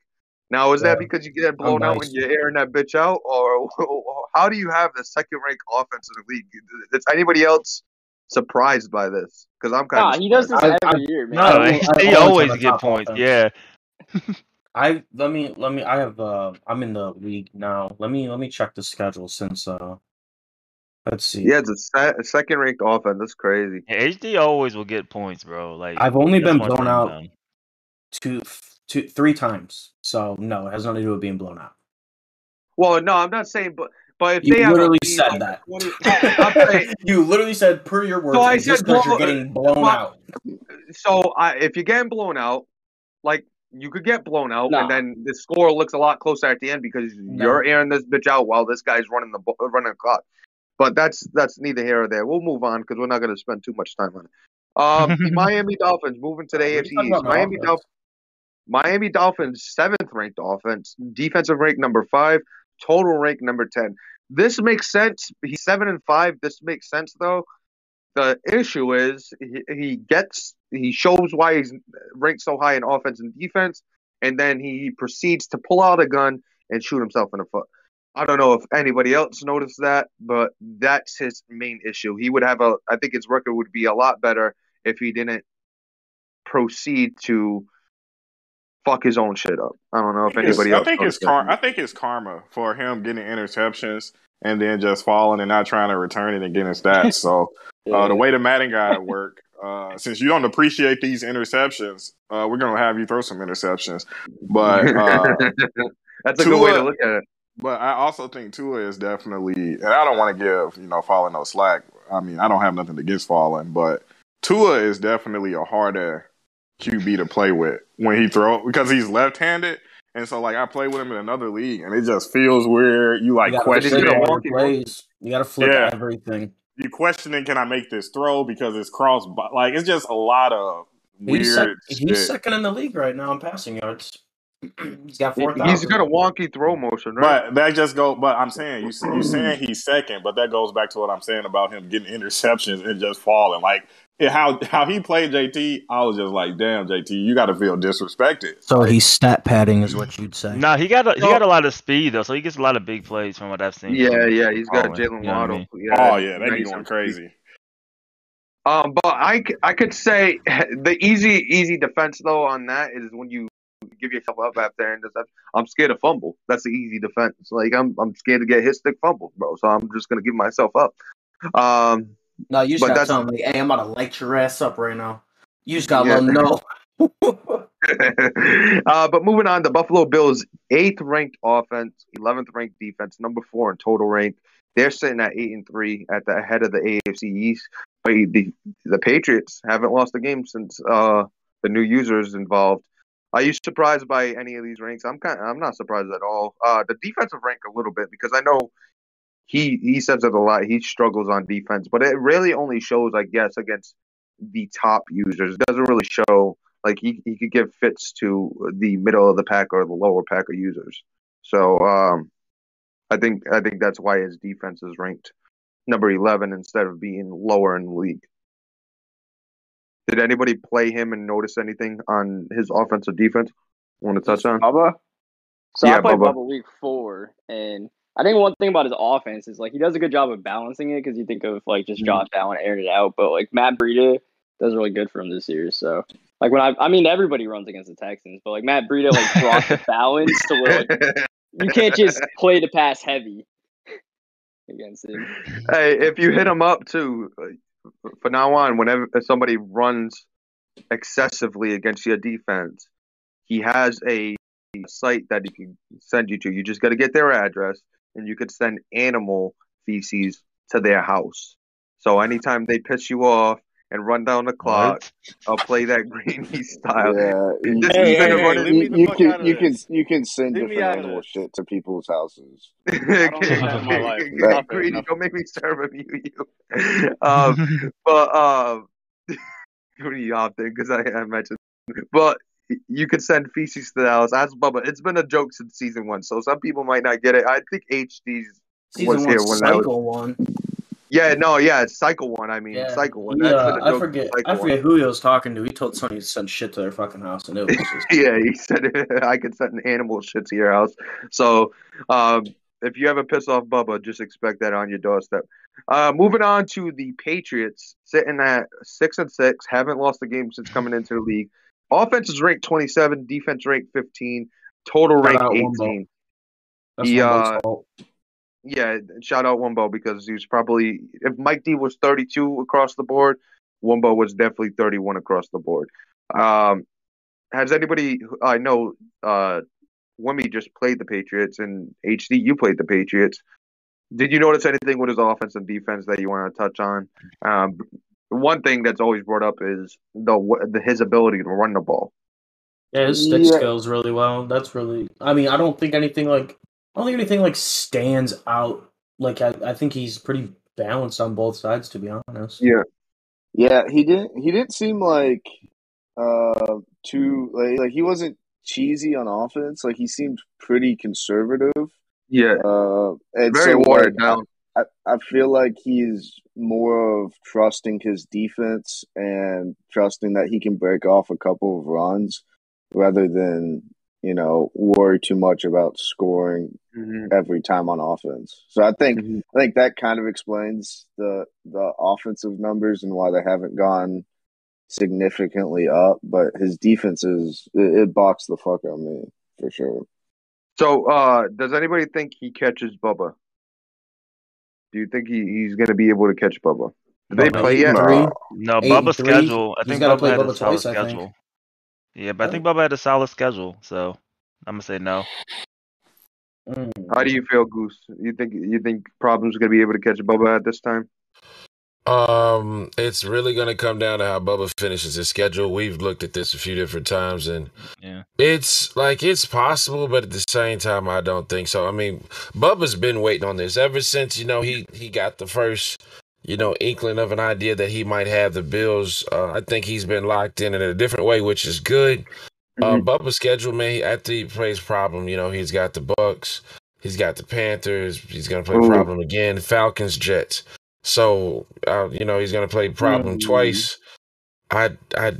Now, is that because you get blown out when you're airing that bitch out, or how do you have the second ranked offense in the league? Is anybody else surprised by this? Because I'm kind Nah, of. he does this I- every year, man. No, I- he, I he always always get points. offense. Yeah. I let me let me I have uh I'm in the league now. Let me let me check the schedule since uh let's see. Yeah, it's a, se- a second ranked offense. That's crazy. Yeah, HD always will get points, bro. Like I've only been blown thing out about two two three times. So no, it has nothing to do with being blown out. Well, no, I'm not saying, but but if You they literally said like, that. 20 I'm you literally said per your words So I said because you're blow- getting blown well, out. so I, if you're getting blown out, like you could get blown out, Nah. and then the score looks a lot closer at the end because you're airing this bitch out while this guy's running the running the clock. But that's that's neither here or there. We'll move on because we're not going to spend too much time on it. Um, the Miami Dolphins moving to the AFC East. Miami. Dolphins. Miami Dolphins seventh ranked offense, defensive rank number five, total rank number ten. This makes sense. He's seven and five. This makes sense though. The issue is he, he gets he shows why he's ranked so high in offense and defense, and then he proceeds to pull out a gun and shoot himself in the foot. I don't know if anybody else noticed that, but that's his main issue. He would have a I think his record would be a lot better if he didn't proceed to fuck his own shit up. I don't know if I anybody I else. think it's car- I think it's karma for him getting interceptions and then just falling and not trying to return it and getting stats. So uh, the way the Madden guy work, uh, since you don't appreciate these interceptions, uh, we're gonna have you throw some interceptions. But uh, That's a good way to look at it. but I also think Tua is definitely, and I don't want to give you know Fallen no slack. I mean, I don't have nothing against Fallen, but Tua is definitely a harder QB to play with when he throw because he's left-handed. And so, like, I play with him in another league, and it just feels weird. You like you question flip it. all Walk your it. plays. You gotta flip Yeah. everything. you questioning, can I make this throw because it's cross? but Like, it's just a lot of weird He's, sec- shit. he's second in the league right now in passing yards. he's got four thousand. He's got a wonky throw motion, right? But that just go. But I'm saying you you saying he's second, but that goes back to what I'm saying about him getting interceptions and just falling. Like it- how how he played JT, I was just like, damn, JT, you got to feel disrespected. So he's stat padding, is what you'd say. Nah, he got a, he got a lot of speed though, so he gets a lot of big plays from what I've seen. yeah, from yeah, he's got Fallen, Jaylen you know I Waddle. mean? Yeah, oh yeah, they be going crazy. Um, but I, I could say the easy easy defense though on that is when you give yourself up after interception. I'm scared to fumble. That's the easy defense. Like I'm I'm scared to get hit stick fumbled, bro. So I'm just gonna give myself up. Um, No, you just But gotta tell him, like, hey, I'm about to light your ass up right now. You just gotta Yeah. let him know. uh, but moving on, the Buffalo Bills eighth ranked offense, eleventh ranked defense, number four in total rank. They're sitting at eight and three at the head of the AFC East. But the the Patriots haven't lost a game since uh, the new users involved. Are you surprised by any of these ranks? I'm kind. Of, I'm not surprised at all. Uh, the defensive rank a little bit because I know he he says it a lot. He struggles on defense, but it really only shows, I guess, against the top users. It doesn't really show like he, he could give fits to the middle of the pack or the lower pack of users. So um, I think I think that's why his defense is ranked number eleven instead of being lower in the league. Did anybody play him and notice anything on his offensive defense? Want to touch on? Bubba. So Yeah, I played Bubba. Bubba week four, and I think one thing about his offense is like he does a good job of balancing it because you think of like just Mhm. Josh Allen airing it out, but like Matt Breida does really good for him this year. So like when I, I mean everybody runs against the Texans, but like Matt Breida like brought the balance to where like you can't just play the pass heavy against him. Hey, if you hit him up too, uh, for now on, whenever somebody runs excessively against your defense, he has a site that he can send you to. You just got to get their address, and you could send animal feces to their house. So anytime they piss you off and run down the clock, I'll play that greeny style. Yeah, you, Hey, hey, hey, you, you can of you can you can send Leave different out of animal shit to people's houses. don't that in my life. Hey, Enough, Greedy, enough. don't make me serve him, you, you. Um, but um, pretty often because I, I mentioned, but you could send feces to the house. Ask Bubba. It's been a joke since season one, so some people might not get it. I think HD's Season was one, here when that was. cycle one. Yeah, no, yeah, it's cycle one. I mean, Yeah, cycle one. Yeah, uh, I forget. I one. forget who he was talking to. He told Sonny to send shit to their fucking house, and it was just yeah, he said I could send an animal shit to your house. So, um, if you ever piss off Bubba, just expect that on your doorstep. Uh, moving on to the Patriots, sitting at six and six, haven't lost a game since coming into the league. Offense is ranked twenty seven, defense ranked fifteen, total Shout ranked eighteen. that's He, uh. Yeah, shout out Wumbo because he was probably if Mike D was thirty two across the board, Wumbo was definitely thirty one across the board. Um, has anybody? I know uh, Wimmy just played the Patriots, and HD you played the Patriots. Did you notice anything with his offense and defense that you want to touch on? Um, one thing that's always brought up is the, the his ability to run the ball. Yeah, his stick Yeah. skills really well. That's really. I mean, I don't think anything like. I don't think anything like stands out. Like I, I think he's pretty balanced on both sides, to be honest. Yeah. Yeah, he didn't. He didn't seem like uh too like like he wasn't cheesy on offense. Like he seemed pretty conservative. Yeah, Uh, and very so, watered like, down. I, I feel like he's more of trusting his defense and trusting that he can break off a couple of runs rather than you know worry too much about scoring Mhm. every time on offense. So I think Mhm. I think that kind of explains the the offensive numbers and why they haven't gone significantly up, but his defense is it, it boxed the fuck out of me for sure. So, uh, does anybody think he catches Bubba? Do you think he, he's going to be able to catch Bubba? Did they Bubba play eight yet? three. No, Eight Bubba's three. schedule. I He's think gotta Bubba play had a Bubba solid twice, I schedule. Yeah, but I think Bubba had a solid schedule, so I'm gonna say no. Mm. How do you feel, Goose? You think you think Problem's going to be able to catch Bubba at this time? Um, it's really going to come down to how Bubba finishes his schedule. We've looked at this a few different times, and Yeah. it's like it's possible, but at the same time, I don't think so. I mean, Bubba's been waiting on this ever since you know he he got the first you know inkling of an idea that he might have the Bills. Uh, I think he's been locked in in a different way, which is good. Uh, Bubba's schedule, man. After he plays problem, you know, he's got the Bucks, he's got the Panthers, he's gonna play Ooh. problem again, Falcons, Jets. So, uh, you know, he's gonna play problem Mm. twice. I, I,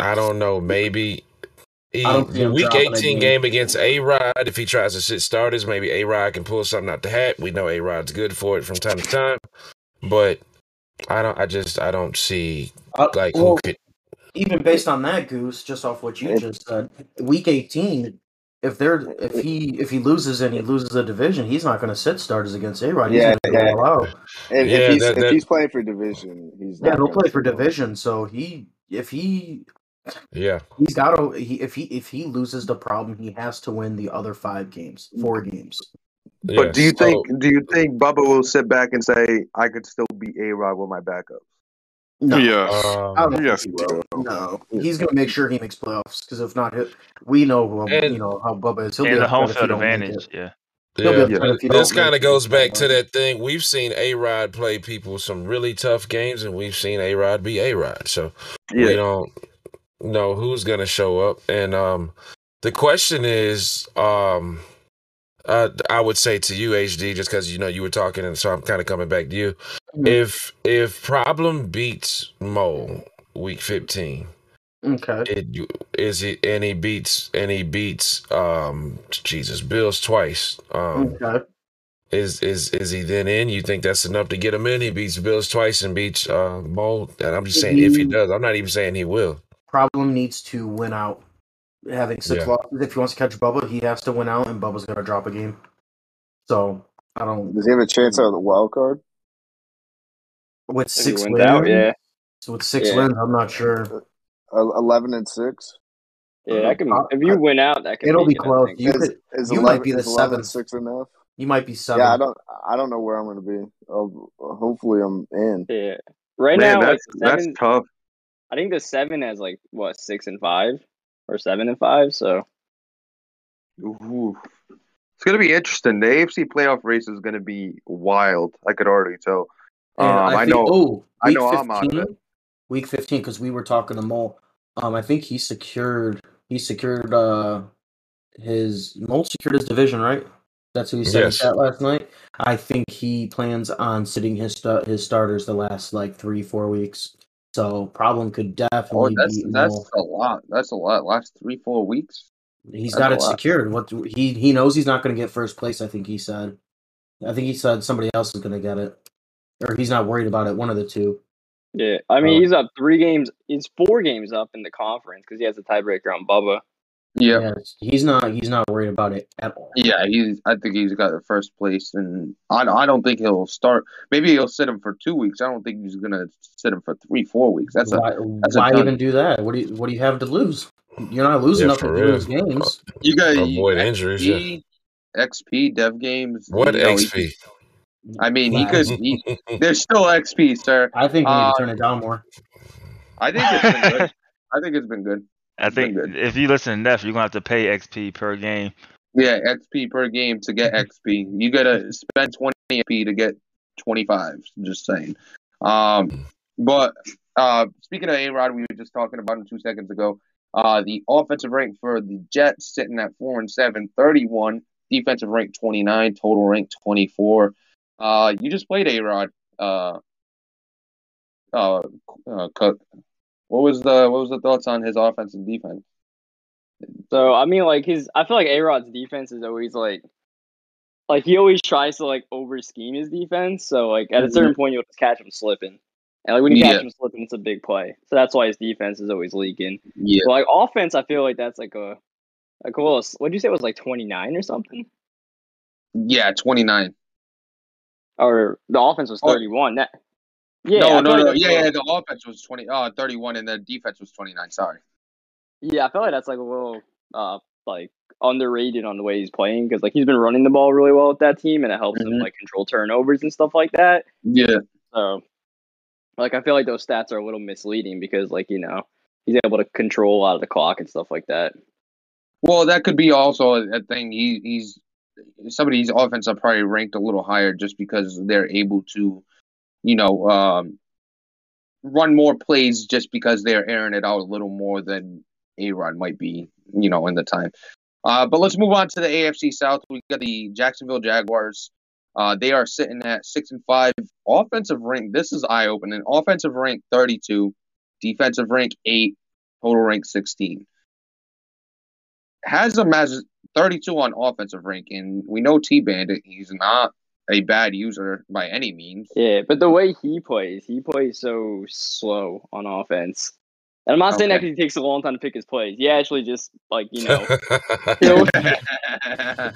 I don't know. Maybe he, don't the week eighteen game. game against A Rod. If he tries to sit starters, maybe A Rod can pull something out the hat. We know A Rod's good for it from time to time, but I don't. I just I don't see Uh, like well, who could. even based on that, Goose, just off what you just said, week eighteen, if they're if he if he loses and he loses the division, he's not going to sit starters against A Rod. He's Yeah, going to yeah. go all out. If, Yeah, if he's that- if he's playing for division, he's Yeah, not he'll play for sit division. So he if he Yeah, he's got to he if he if he loses the problem, he has to win the other five games, four games. yeah. But do you So- think do you think Bubba will sit back and say I could still beat A Rod with my backup? No, Yeah. I Um, Yes, he he will. No, he's going to make sure he makes playoffs because if not, we know who And- you know how Bubba is. He'll be And the upset home field advantage. it. Yeah. Be Yeah, upset but if you this kind of goes back to that thing. We've seen A Rod play people some really tough games, and we've seen A Rod be A Rod. So we don't know who's going to show up. And um, the question is, um, uh, I would say to you, HD, just because you know you were talking, and so I'm kind of coming back to you. Mhm. If if Problem beats Mo week 15, Okay. it is he and he beats and he beats um Jesus Bills twice. Um, Okay. is is is he then in? You think that's enough to get him in? He beats Bills twice and beats uh Mo. And I'm just saying if he He- does, I'm not even saying he will. Problem needs to win out. Having six Yeah. losses, if he wants to catch Bubba, he has to win out, and Bubba's going to drop a game. So I don't. Does he have a chance out of the wild card? With six wins wins, out, yeah, So with six Yeah. wins, I'm not sure. Uh, Eleven and six. yeah, that can. Uh, If you win out, that can. It'll make be it, close. think. You is, could, is you 11, might be the is 11 seventh. six enough? you might be seven. Yeah, I don't. I don't know where I'm going to be. I'll, hopefully, I'm in. Yeah, right Man, now, like that's that's tough. I think the seven has like what six and five or seven and five. So Ooh. It's gonna be interesting. The AFC playoff race is gonna be wild. I could already tell. And Um, I, think, know. Oh, I week know I'm out of 15, it. Week fifteen, because we were talking to Mole. Um, I think he secured. He secured. Uh, his Mole secured his division, right? That's who he said Yes. in chat last night. I think he plans on sitting his sta- his starters the last like three four weeks. So problem could Oh, definitely that's beat that's Mole. a lot. That's a lot. Last three four weeks. He's that's got it lot. secured. What he he knows he's not going to get first place. I think he said. I think he said somebody else is going to get it, or he's not worried about it. One of the two. yeah, I mean Oh. he's up three games. He's four games up in the conference because he has a tiebreaker on Bubba. Yeah. He's not. He's not worried about it at all. Yeah, he's. I think he's got the first place, and I, I don't think he'll start. Maybe he'll sit him for two weeks. I don't think he's gonna sit him for three, four weeks. That's a why that's why ton. even do that? What do you what do you have to lose? You're not losing Yeah, nothing for to real. games. you got Avoid injuries. Yeah. XP, XP Dev games. What you know, he- XP? I mean, he could. He, there's still XP, sir. I think we need Uh, to turn it down more. I think it's been good. I think it's been good. I think good. if you listen to Neff, you're gonna have to pay XP per game. Yeah, XP per game to get XP. You gotta spend 20 XP to get 25. Just saying. Um, but uh, speaking of A Rod, we were just talking about him two seconds ago. Uh, the offensive rank for the Jets sitting at four and seven, 31. Defensive rank 29. Total rank 24. Uh, you just played A Rod. Uh, uh, uh, Cook. What was the what was the thoughts on his offense and defense? So I mean, like his, I feel like A Rod's defense is always like, like he always tries to like over scheme his defense. So like at a certain mm-hmm. point, you'll just catch him slipping, And like when you Yeah. catch him slipping, it's a big play. So that's why his defense is always leaking. Yeah. But like offense, I feel like that's like a like. What did you say it was like twenty nine or something? Yeah, 29. Or the offense was Oh. thirty one. That yeah, no, I no, like no. Yeah, yeah, the offense was 20, uh, 31 and the defense was 29. Sorry. Yeah, I feel like that's like a little uh like underrated on the way he's playing because like he's been running the ball really well with that team and it helps him Mhm. like control turnovers and stuff like that. Yeah. So like I feel like those stats are a little misleading because like you know he's able to control a lot of the clock and stuff like that. Well, that could be also a, a thing. He, he's some of offense are probably ranked a little higher just because they're able to, you know, um, run more plays just because they're airing it out a little more than A Rod might be, you know, in the time. Uh, but let's move on to the AFC South. We got the Jacksonville Jaguars. Uh, they are sitting at six and five. Offensive rank. This is eye opening. Offensive rank thirty two, defensive rank eight, total rank sixteen. Has them as thirty two on offensive rank, and we know T Bandit. He's not a bad user by any means. Yeah, but the way he plays, he plays so slow on offense. And I'm not saying that Okay. because he takes a long time to pick his plays. He actually just like you know, he'll-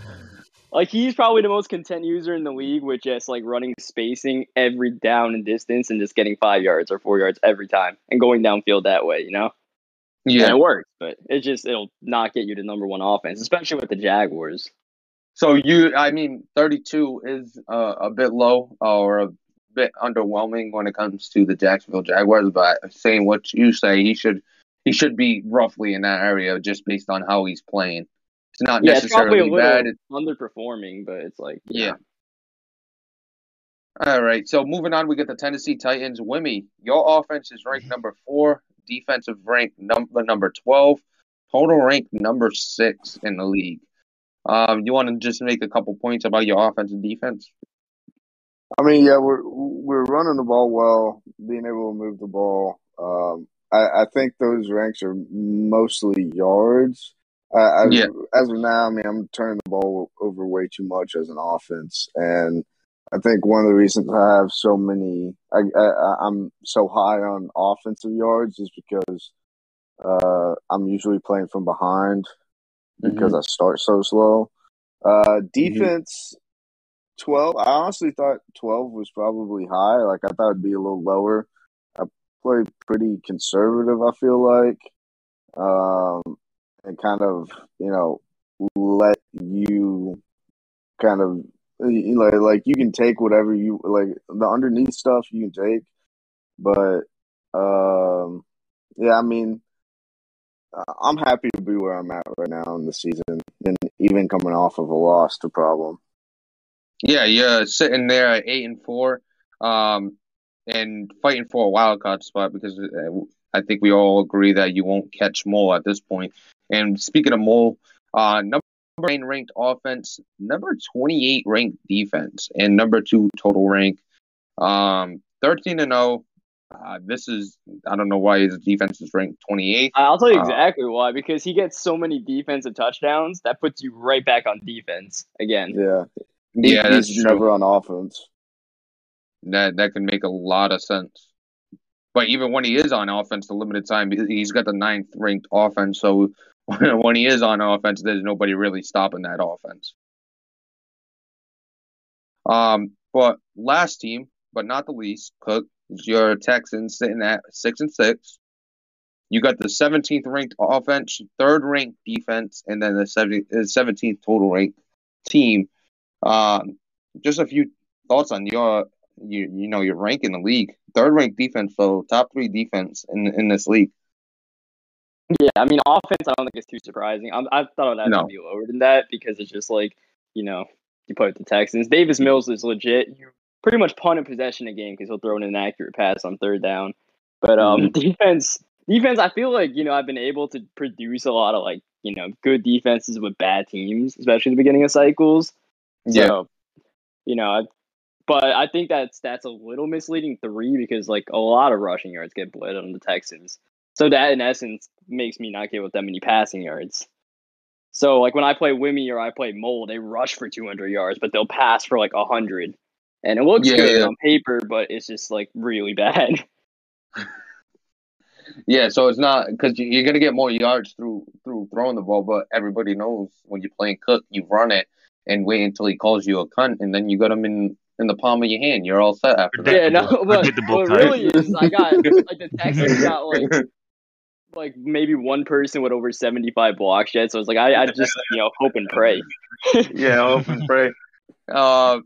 like he's probably the most content user in the league with just like running spacing every down and distance and just getting five yards or four yards every time and going downfield that way. You know, and yeah. it works, but it just it'll not get you to number one offense, especially with the Jaguars. So you, I mean, 32 is uh, a bit low or a bit underwhelming when it comes to the Jacksonville Jaguars. But saying what you say, he should he should be roughly in that area just based on how he's playing. It's not Yeah, it's probably a necessarily little bad. It- underperforming, but it's like yeah. All right. So moving on, we get the Tennessee Titans. Wimmy, your offense is ranked number four, defensive rank number number 12, total rank number six in the league. Um, you want to just make a couple points about your offense and defense? I mean, yeah, we're we're running the ball well, being able to move the ball. Um, I, I think those ranks are mostly yards. I, I, Yeah. As of now, I mean, I'm turning the ball over way too much as an offense, and I think one of the reasons I have so many, I, I I'm so high on offensive yards is because uh, I'm usually playing from behind because I start so slow. Uh, defense, 12. I honestly thought 12 was probably high. Like, I thought it'd be a little lower. I play pretty conservative, I feel like. Um, and kind of, you know, let you kind of, you know, like, you can take whatever you, like, the underneath stuff you can take. But, um, yeah, I mean, uh, I'm happy to be where I'm at right now in the season, and even coming off of a loss to problem. Yeah, you're sitting there at eight and four, um, and fighting for a wild card spot because uh, I think we all agree that you won't catch Mole at this point. And speaking of Mole, uh, number nine ranked offense, number twenty eight ranked defense, and number two total rank. Um, thirteen and zero. Uh, this is I don't know why his defense is ranked twenty eighth. I'll tell you Uh, exactly why. Because he gets so many defensive touchdowns that puts you right back on defense again. Yeah, He- Yeah, that's he's true. never on offense. That that can make a lot of sense. But even when he is on offense, the limited time, he's got the ninth ranked offense. So when he is on offense, there's nobody really stopping that offense. Um, but last team, but not the least, Cook is your Texans sitting at six and six. You got the 17th ranked offense, third ranked defense, and then the 70 uh, 17th total ranked team. Um, just a few thoughts on your you you know your rank in the league. Third ranked defense, so top three defense in in this league. Yeah, I mean, offense, I don't think it's too surprising. I'm, I thought it would have No. to be lower than that because it's just like, you know, you play with the Texans. Davis Mills is legit. You pretty much punt a possession a game because he'll throw in an accurate pass on third down. But um, defense, defense, I feel like you know I've been able to produce a lot of like you know good defenses with bad teams, especially the beginning of cycles. Yeah. You know, I, but I think that's that's a little misleading three because like a lot of rushing yards get bled on the Texans. So that in essence makes me not get with that many passing yards. So like when I play Wimmy or I play Mole, they rush for 200 yards, but they'll pass for like 100. And it looks Yeah, good yeah. on paper, but it's just like really bad. Yeah, so it's not because you're gonna get more yards through through throwing the ball, but everybody knows when you're playing Cook, you run it and wait until he calls you a cunt, and then you got him in in the palm of your hand. You're all set after that. Yeah, no, Predictable- but predictable what type. really is, I got like the Texans got like like maybe one person with over seventy five blocks yet. So it's like I, I just you know hope and pray. yeah, hope and pray. Uh,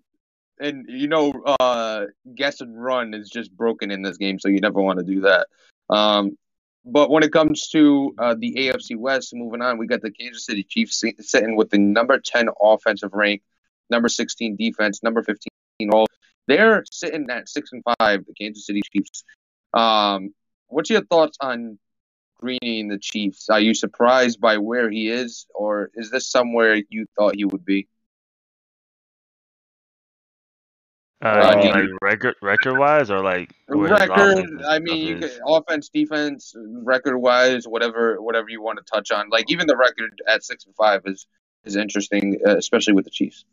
and you know, uh, guess and run is just broken in this game, so you never want to do that. Um, but when it comes to uh, the AFC West, moving on, we got the Kansas City Chiefs sitting with the number ten offensive rank, number sixteen defense, number fifteen all. They're sitting at six and five, the Kansas City Chiefs. Um, what's your thoughts on Greeny and the Chiefs? Are you surprised by where he is, or is this somewhere you thought he would be? Uh, Uh, you mean, yeah. like record record wise or like record. offense I and mean, you stuff could, is? offense, defense, record wise, whatever, whatever you want to touch on. Like even the record at six and five is is interesting, uh, especially with the Chiefs.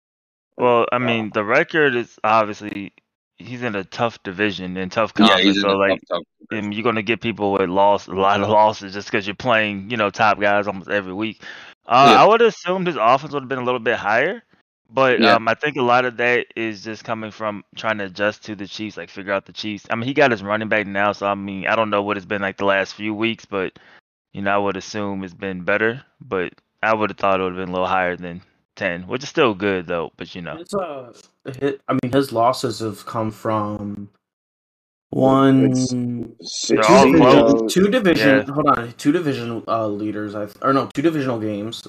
Well, I mean, the record is obviously he's in a tough division and tough Yeah, conference. he's in so a like, tough, tough. and you're gonna get people with loss, a lot of losses just because you're playing, you know, top guys almost every week. Uh, Yeah. I would assume his offense would have been a little bit higher, but Yeah. um, I think a lot of that is just coming from trying to adjust to the Chiefs, like figure out the Chiefs. I mean, he got his running back now, so I mean, I don't know what it's been like the last few weeks, but you know, I would assume it's been better. But I would have thought it would have been a little higher than ten, which is still good though. But you know. It's uh, hit, I mean, his losses have come from one, It's- two, Six all and close. two division. Yeah. Hold on, two division uh, leaders. I or no, two divisional games.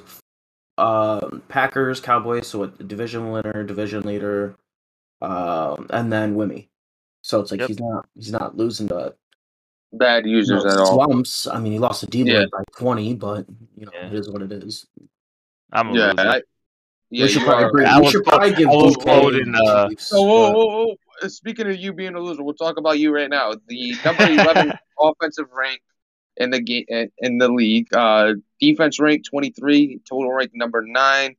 Uh, Packers, Cowboys. So a division winner, division leader, um, and then Wimmy. So it's like Yep. he's not he's not losing the Bad you users know, at all. slumps. I mean, he lost to D Yeah. by twenty, but you know Yeah. it is what it is. I'm a Yeah, loser. I, yeah, we should probably, are. bring, we should probably give I was Bouquet quoting, the uh, Chiefs, whoa, whoa, whoa. Speaking of you being a loser, we'll talk about you right now. The number eleven offensive rank in the game in the league. Uh, defense rank twenty three, total rank number nine.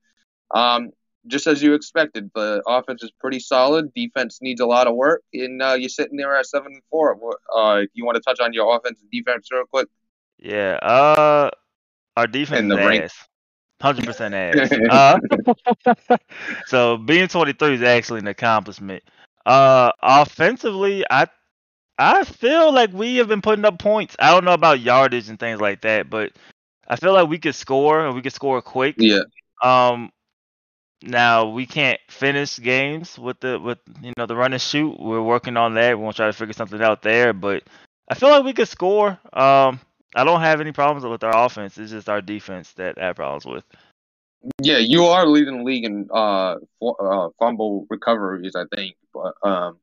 Um, just as you expected, the offense is pretty solid. Defense needs a lot of work, and uh, you're sitting there at seven and four. Uh, you want to touch on your offense and defense real quick? Yeah. Uh, our defense is ass. Hundred percent ass. Uh, so being 23 is actually an accomplishment. Uh, offensively, I I feel like we have been putting up points. I don't know about yardage and things like that, but I feel like we could score and we could score quick. Yeah, Um, now we can't finish games with the with you know the run and shoot. We're working on that. We want to try to figure something out there, but I feel like we could score. Um, I don't have any problems with our offense. It's just our defense that I have problems with. yeah, you are leading the league in uh, uh fumble recoveries, I think. But um,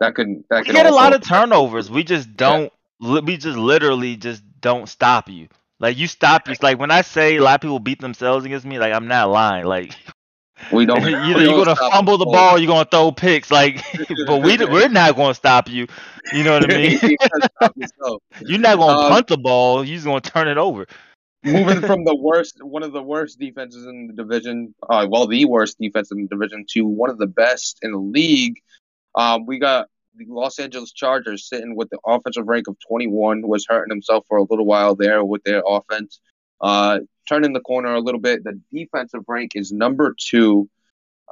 that could that could get a lot of turnovers. We just don't. li- We just literally just don't stop you. Like you stop. you. like when I say a lot of people beat themselves against me. Like I'm not lying. Like we don't. either we you're don't gonna fumble the ball. ball, you're gonna throw picks. Like, but we we're not gonna stop you. You know what I mean? He does stop himself. You're not gonna Um, punt the ball. You're just gonna turn it over. Moving from the worst, one of the worst defenses in the division, uh, well, the worst defense in the division, to one of the best in the league. Um, we got the Los Angeles Chargers sitting with the offensive rank of 21, was hurting himself for a little while there with their offense. Uh, turning the corner a little bit. The defensive rank is number two,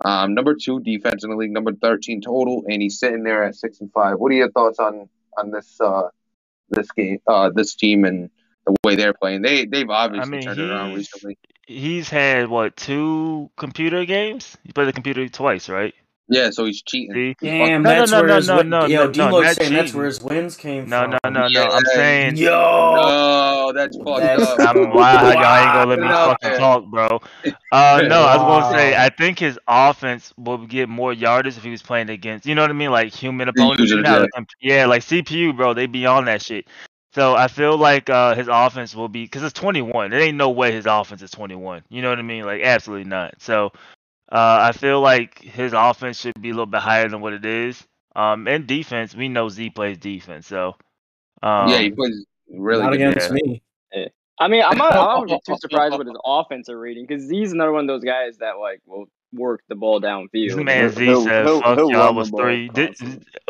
um, number two defense in the league, number 13 total, and he's sitting there at six and five. What are your thoughts on on this uh, this game, uh, this team, and the way they're playing? They they've obviously mean, turned around recently. He's had what two computer games? He played the computer twice, right? Yeah, so he's cheating. See? Damn, No, no, that's no, where no, his no, win- no, yo, no, no, Delo's not saying that's where his wins came No, from. no, no, no. No I'm saying. Yo, Oh, that's fucked That's- up. I'm wow, how y'all ain't gonna let me Wow. fucking talk, bro. Uh, no, I was gonna say I think his offense will get more yardage if he was playing against, you know what I mean, like human opponents. You know, yeah. like, yeah, like CPU, bro. They be on that shit. So I feel like uh, his offense will be because it's 21. There ain't no way his offense is 21. You know what I mean? Like absolutely not. So uh, I feel like his offense should be a little bit higher than what it is. Um, and defense, we know Z plays defense, so um, yeah, he plays really not good. against yeah. me. I mean, I'm not. I'm not too surprised with his offensive rating because he's another one of those guys that like will work the ball This downfield. man Z He'll- said, he'll- "Fuck he'll y'all was three. Did-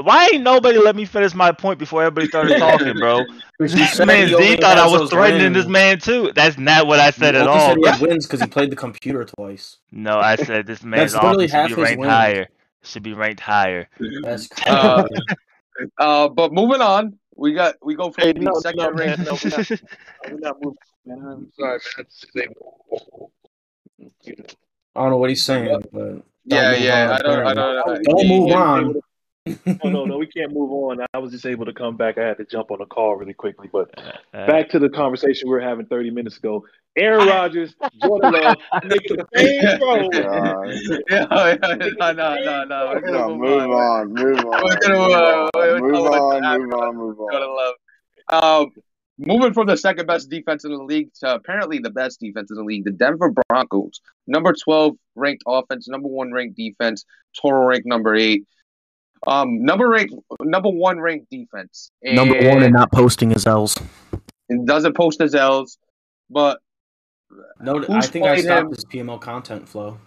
why ain't nobody let me finish my point before everybody started talking, bro? This man Z thought I was those threatening this man too. That's not what I said You at only all, said he wins because he played the computer twice. No, I said this man's That's literally offense should half be ranked wins. higher. Should be ranked higher. That's Uh. Uh, but moving on, we got we go from Hey, the no, second no, ranked. no, we're not, we're not moving. Man, I'm sorry, man. It's just a- I don't know what he's saying, but Yeah, yeah. on, I don't. I don't. I I, was- Don't move yeah, on. No, no, no. We can't move on. I was just able to come back. I had to jump on a call really quickly, but Uh, back to the conversation we were having 30 minutes ago. Aaron Rodgers, Jordan Love, making the same throw. God. yeah, yeah, no, no, no, no. We're gonna No, move, move on. on, move on, We're gonna move uh, on, we're move on, move on, move Jordan on. Love. Um, moving from the second best defense in the league to apparently the best defense in the league, the Denver Broncos, number twelve ranked offense, number one ranked defense, total rank number eight. Um, number ranked, number one ranked defense. Number one and not posting his L's. and doesn't post his L's, but No, I think I played stopped him? his PML content flow.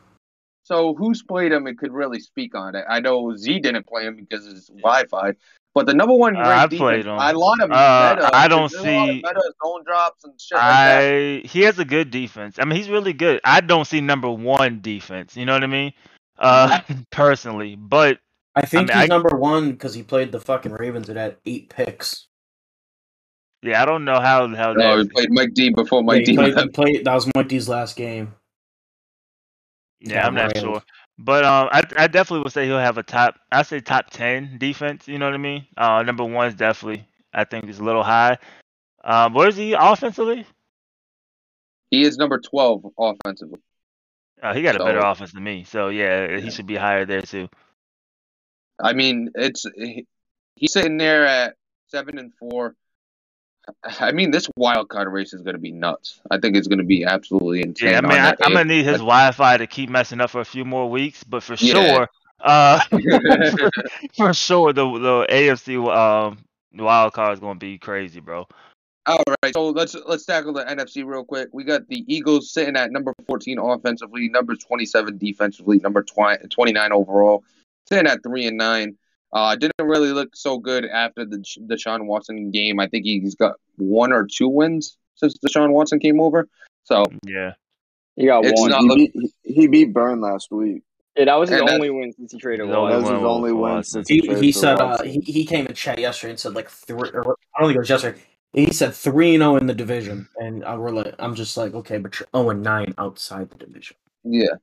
So who's played him and could really speak on it? I know Z didn't play him because it's Wi-Fi, but the number one Uh, ranked I defense, played him. a lot of Uh, meta. I don't there's a lot of see- meta zone drops and shit like that. I he has a good defense. I mean, he's really good. I don't see number one defense. You know what I mean? Uh, personally, but I think mean, he's I- number one because he played the fucking Ravens and had eight picks. yeah, I don't know how how No, that. he played Mike D before Yeah, Mike he, D. played, he played. That was Mike D's last game. Yeah, I'm not railed. sure. But um, I I definitely would say he'll have a top. I say top ten defense. You know what I mean? Uh, number one is definitely. I think is a little high. Um, where is he offensively? He is number twelve offensively. Uh, he got a better offense than me. So yeah, Yeah. he should be higher there too. I mean, it's he- he's sitting there at seven and four. I mean, this wild card race is going to be nuts. I think it's going to be absolutely insane. Yeah, I mean, I, I'm gonna need his Wi-Fi to keep messing up for a few more weeks, but for Yeah. sure, uh, for sure, the the AFC um wild card is gonna be crazy, bro. All right, so let's let's tackle the NFC real quick. We got the Eagles sitting at number 14 offensively, number 27 defensively, number 20, 29 overall, sitting at three and nine. Uh, didn't really look so good after the Deshaun Watson game. I think he's got one or two wins since Deshaun Watson came over. So Yeah, He got It's one. not- He look- beat, he- he beat Burn last week. Yeah, that was his And only win since he traded His That only Watt. was his only win since He, he, he traded for said uh, he, he came in chat yesterday and said like three. Or, I don't think it was yesterday. He said three and zero in the division, and I were like, I'm just like, okay, but you're zero and nine outside the division. yeah.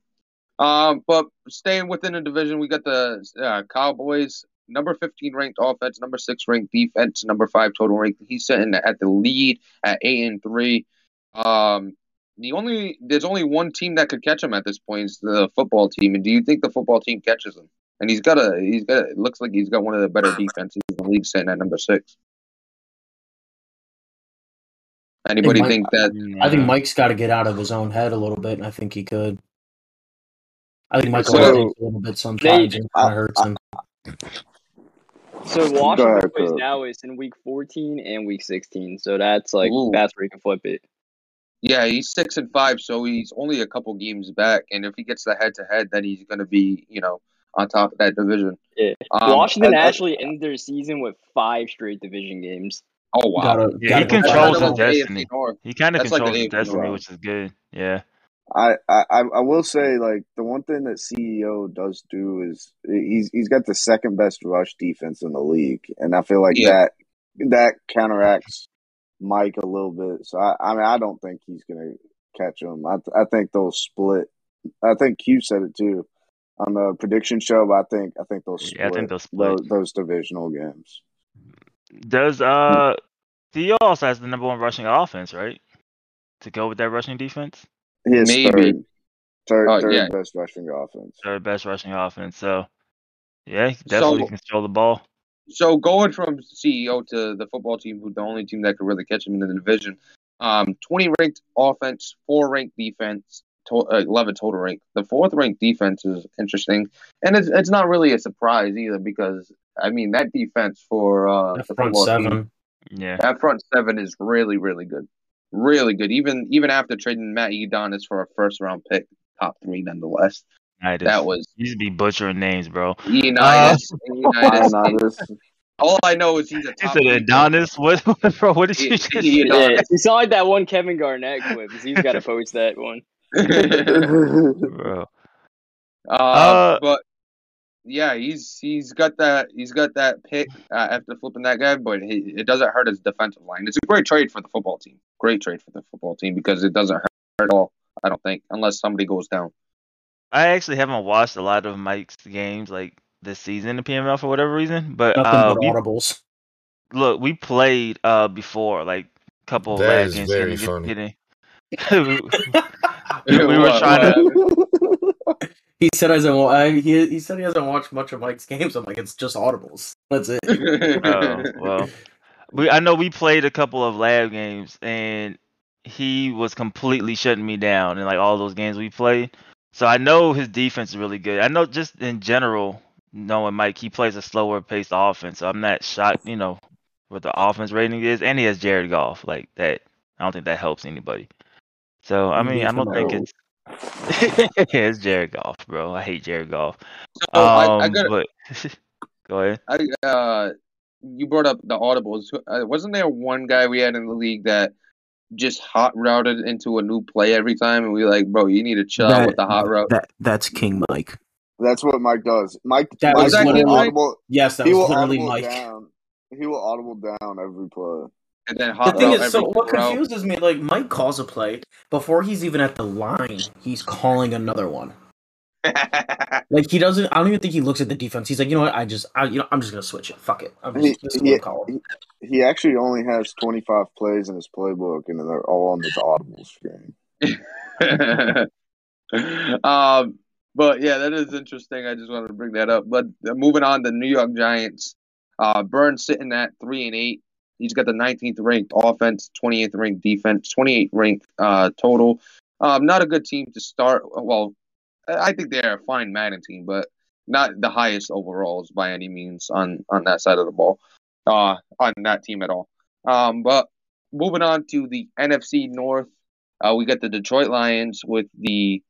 Um, but staying within the division, we got the uh, Cowboys, number 15 ranked offense, number six ranked defense, number five total ranked. He's sitting at the lead at eight and three. Um, the only there's only one team that could catch him at this point is the football team. And do you think the football team catches him? And he's got a he's got it looks like he's got one of the better defenses in the league, sitting at number six. Anybody Mike- think that? I think Mike's got to get out of his own head a little bit, and I think he could. I think Michael So- hesitates a little bit sometimes, and it kind I- of hurts him. So Washington ahead, plays Cook. Dallas in week 14 and week 16. So that's like Ooh. that's where you can flip it. Yeah, he's six and five, so he's only a couple games back. And if he gets the head to head, then he's going to be, you know, on top of that division. Yeah. Um, Washington I- I- actually ended their season with five straight division games. Oh wow! Gotta, Yeah, gotta he controls back. his destiny. He kind of That's like the controls his destiny, which is good. Yeah, I, I I will say like the one thing that CEO does do is he's he's got the second best rush defense in the league, and I feel like Yeah. that that counteracts Mike a little bit. So I, I mean I don't think he's gonna catch him. I I think they'll split. I think Q said it too on the prediction show, but I think I think they'll split, Yeah, I think they'll split. Those, those divisional games. does uh Theo also has the number one rushing offense, right? To go with that rushing defense, He is Maybe. third, third, Oh, third yeah. best rushing offense. third best rushing offense. So yeah, definitely So- can control the ball. So going from CEO to the football team, who the only team that could really catch him in the division, um, twenty ranked offense, four ranked defense, to- uh, eleven total rank. The fourth ranked defense is interesting, and it's it's not really a surprise either because I mean that defense for uh, That the front football team, seven. Yeah, that front seven is really really good, really good. Even even after trading Matt Udonis for a first round pick, top three nonetheless. Unitas. That was You just be butchering names, bro. Unitas. Unitas. Leonidas. All I know is he's a You top said three Adonis. What, what, bro? What did you He- just he- say? Adonis. Yeah, you sound like that one Kevin Garnett clip. He's got to post that one. pick. bro? Uh, Uh, but yeah, he's he's got that he's got that pick uh, after flipping that guy, but he, it doesn't hurt his defensive line. It's a great trade for the football team. Great trade for the football team because it doesn't hurt at all. I don't think unless somebody goes down. I actually haven't watched a lot of Mike's games like this season in PML for whatever reason, but Nothing uh, but we, audibles. look, we played uh before, like a couple of That lab is games. very getting- funny. getting- we, we were trying to. he said I hasn't. I, he he said he hasn't watched much of Mike's games. I'm like, it's just audibles. That's it. Oh well, we I know we played a couple of lab games and he was completely shutting me down in like all those games we played. So I know his defense is really good. I know just in general, knowing Mike, he plays a slower paced offense. So I'm not shocked, you know, what the offense rating is, and he has Jared Goff like that. I don't think that helps anybody. So I mean, I don't think it's. yeah, it's Jared Goff, bro. I hate Jared Goff. So I, I Um, got but go ahead. I uh you brought up the audibles. Uh, wasn't there one guy we had in the league that just hot routed into a new play every time, and we were like, bro, you need to chill out with the hot route. That that's King Mike. That's what Mike does. Mike, That Mike was will literally- audible. Yes, that He was will literally audible Mike. down. He will audible down every play. and then hot The thing is, so what route. confuses me, like Mike calls a play before he's even at the line, he's calling another one. Like he doesn't. I don't even think he looks at the defense. He's like, you know what? I just, I, you know, I'm just gonna switch it. Fuck it. I'm He, just, he, he, he actually only has 25 plays in his playbook, and they're all on this audible screen. um, but yeah, that is interesting. I just wanted to bring that up. But uh, moving on, the New York Giants. Uh, Burns sitting at three and eight. He's got the 19th ranked offense, 28th ranked defense, 28th ranked uh, total. Um, not a good team to start. Well, I think they're a fine Madden team, but not the highest overalls by any means on on that side of the ball, uh, on that team at all. Um, but moving on to the NFC North, uh, we got the Detroit Lions with the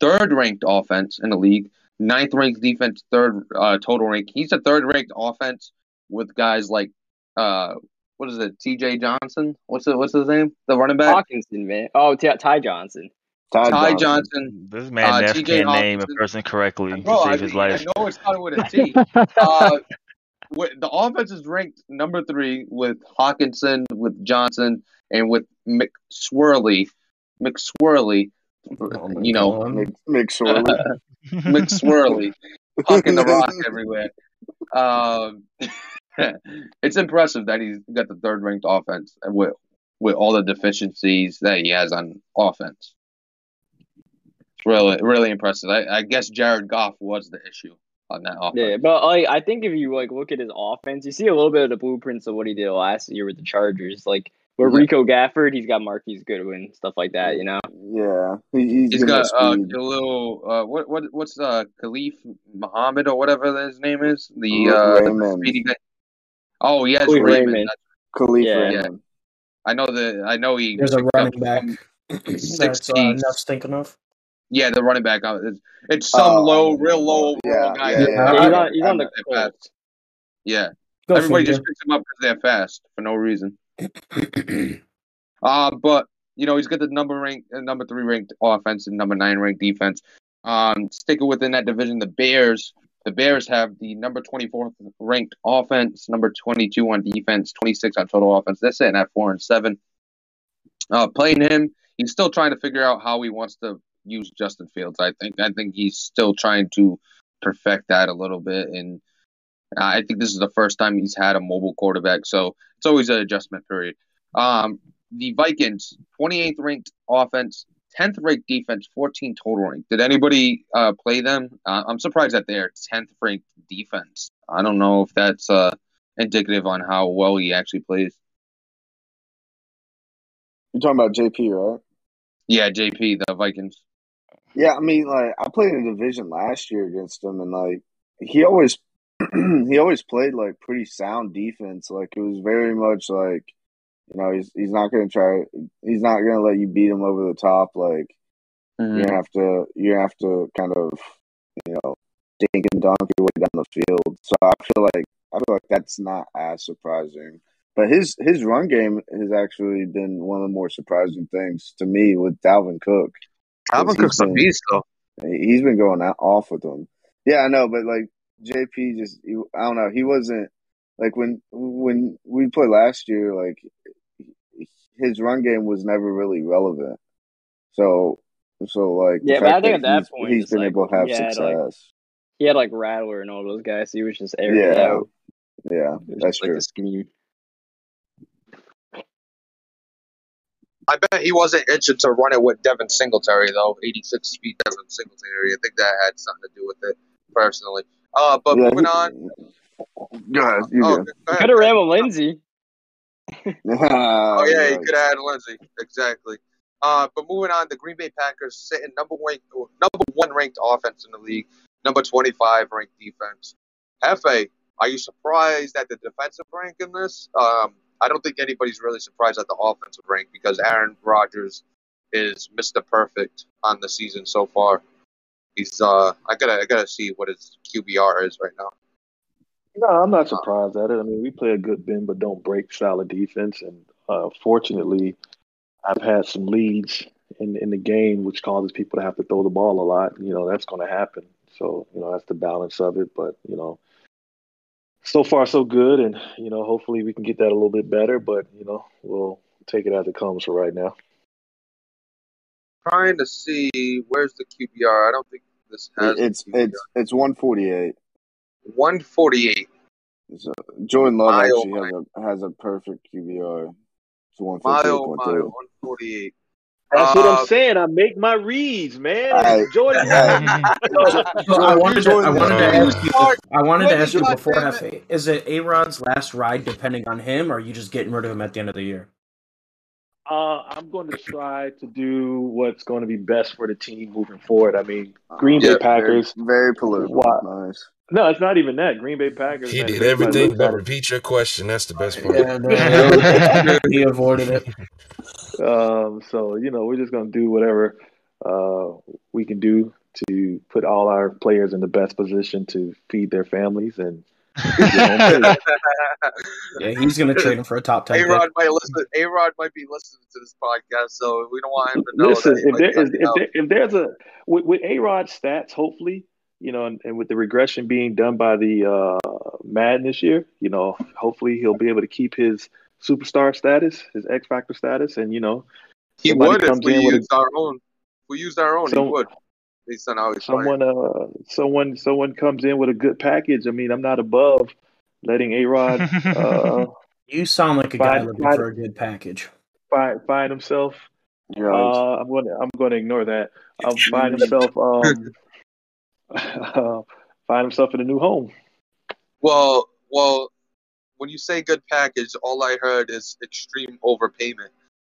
third ranked offense in the league, ninth ranked defense, third uh, total rank. He's a third ranked offense with guys like uh, what is it, T.J. Johnson? What's it? What's his name? The running back, Hockenson, man. Oh, Ty Johnson. Ty, Ty Johnson. Johnson. This man Uh, never T.J. can name a person correctly Bro, to I, save his mean, I life. know it's started with a T. Uh, with, the offense is ranked number three with Hockenson, with Johnson, and with McSwirly. McSwirly, you know, Mc- McSorley. McSwirly, hucking the rock everywhere. Um, it's impressive that he's got the third ranked offense with with all the deficiencies that he has on offense. It's really really impressive. I, I guess Jared Goff was the issue on that offense. Yeah, but like I think if you like look at his offense, you see a little bit of the blueprints of what he did last year with the Chargers. Like with Yeah. Rico Gafford, he's got Marquise Goodwin, stuff like that. You know. Yeah, he, he's, He's got got uh, speed. Khalil. Uh, what what what's uh Khalif Muhammad or whatever his name is? The Ra- uh, the Raymond. speedy guy. Oh yes, Kalif Raymond. Raymond. Kalif Yeah. Raymond. I know the I know he. There's a running back some- that's uh, 60s. Neff's thinking of. Yeah, the running back. uh, It's, it's some Oh, low, real low yeah, guy. yeah, yeah. Yeah, he's on, he's on the they're fast. Colts. Yeah, Go everybody just picks him up because they're fast for no reason. Uh, but you know he's got the number ranked, uh, number three ranked offense and number nine ranked defense. Um, sticking within that division, the Bears. The Bears have the number twenty fourth ranked offense, number twenty two on defense, twenty six on total offense. They're sitting at four and seven. Uh, playing him, he's still trying to figure out how he wants to use Justin Fields. I think. I think he's still trying to perfect that a little bit, and I think this is the first time he's had a mobile quarterback, so it's always an adjustment period. Um, the Vikings, 28th ranked offense, 10th ranked defense, 14 total ranked. Did anybody uh, play them? Uh, I'm surprised that they're 10th ranked defense. I don't know if that's uh, indicative on how well he actually plays. You're talking about JP, right? Yeah, JP, the Vikings. Yeah, I mean, like I played in a division last year against him, and like he always he always played like pretty sound defense. Like it was very much like You know, he's he's not gonna try. He's not gonna let you beat him over the top. Like Mm-hmm. you have to, you have to kind of, you know, dink and dunk your way down the field. So I feel like I feel like that's not as surprising. But his his run game has actually been one of the more surprising things to me with Dalvin Cook. Alvin he's Cook's a beast, though. He's been going out off with them. Yeah, I know, but like JP just he, I don't know, he wasn't like when when we played last year, like his run game was never really relevant. So so like Yeah, but I fact think at that he's, point, he's it's been like, able to have success. like, He had like Rattler and all those guys. So he was just airing Yeah, out. yeah, that's just like true. the scheme. I bet he wasn't itching to run it with Devin Singletary though. 86 speed Devin Singletary. I think that had something to do with it personally. Uh, but Yeah, moving he- on. Go ahead, you Oh, go. go ahead. Could have ran with Lindsay. Oh yeah, he Right. could have had Lindsay exactly. Uh, but moving on, the Green Bay Packers sitting number one, number one ranked offense in the league, number twenty five ranked defense. Hefe, are you surprised at the defensive rank in this? Um, I don't think anybody's really surprised at the offensive rank because Aaron Rodgers is Mr. Perfect on the season so far. He's uh, I gotta I gotta see what his QBR is right now. No, I'm not surprised at it. I mean, we play a good bend but don't break of defense, and uh, fortunately, I've had some leads in in the game, which causes people to have to throw the ball a lot. You know, that's going to happen. So, you know, that's the balance of it. But you know, so far so good, and you know, hopefully we can get that a little bit better. But you know, we'll take it as it comes for right now. Trying to see where's the QBR. I don't think this has It's it's it's one forty eight. 148. So Jordan Love My, oh, actually has a has a perfect QBR. It's one My fifty eight oh point my, three. 148. That's what Uh, I'm saying. I make my reads, man. Hey, Jordan. hey, So I wanted to, I wanted to ask you. I wanted to Jordan, ask you before damn Hefe. Is it A Rod's last ride depending on him, or are you just getting rid of him at the end of the year? Uh, I'm going to try to do what's going to be best for the team moving forward. I mean, Green Yeah, Bay Packers. Very, very political. Wow. Nice. No, it's not even that. Green Bay Packers. He man, did everything they- but repeat your question. That's the best part. Yeah, no, he avoided it. Um, so you know, we're just going to do whatever uh, we can do to put all our players in the best position to feed their families and get home safe. Yeah, he's gonna trade him for a top ten A. Rod might listen. A Rod might be listening to this podcast, so we don't want him to know Listen, that. if, might there, be if, cutting if, out. there, if there's a with, with A Rod's stats, hopefully, you know, and, and with the regression being done by the uh, Madden this year, you know, hopefully he'll be able to keep his superstar status, his X Factor status, and you know, he would if we in with a- our own. If we used our own, Some- he would. Based on how he's someone, uh, someone, someone comes in with a good package. I mean, I'm not above letting A Rod uh, You sound like a guy looking fine. for a good package. find find himself. You're right. Uh, I'm going to I'm going to ignore that. I'll find himself um, find himself in a new home. Well, well, when you say good package, all I heard is extreme overpayment.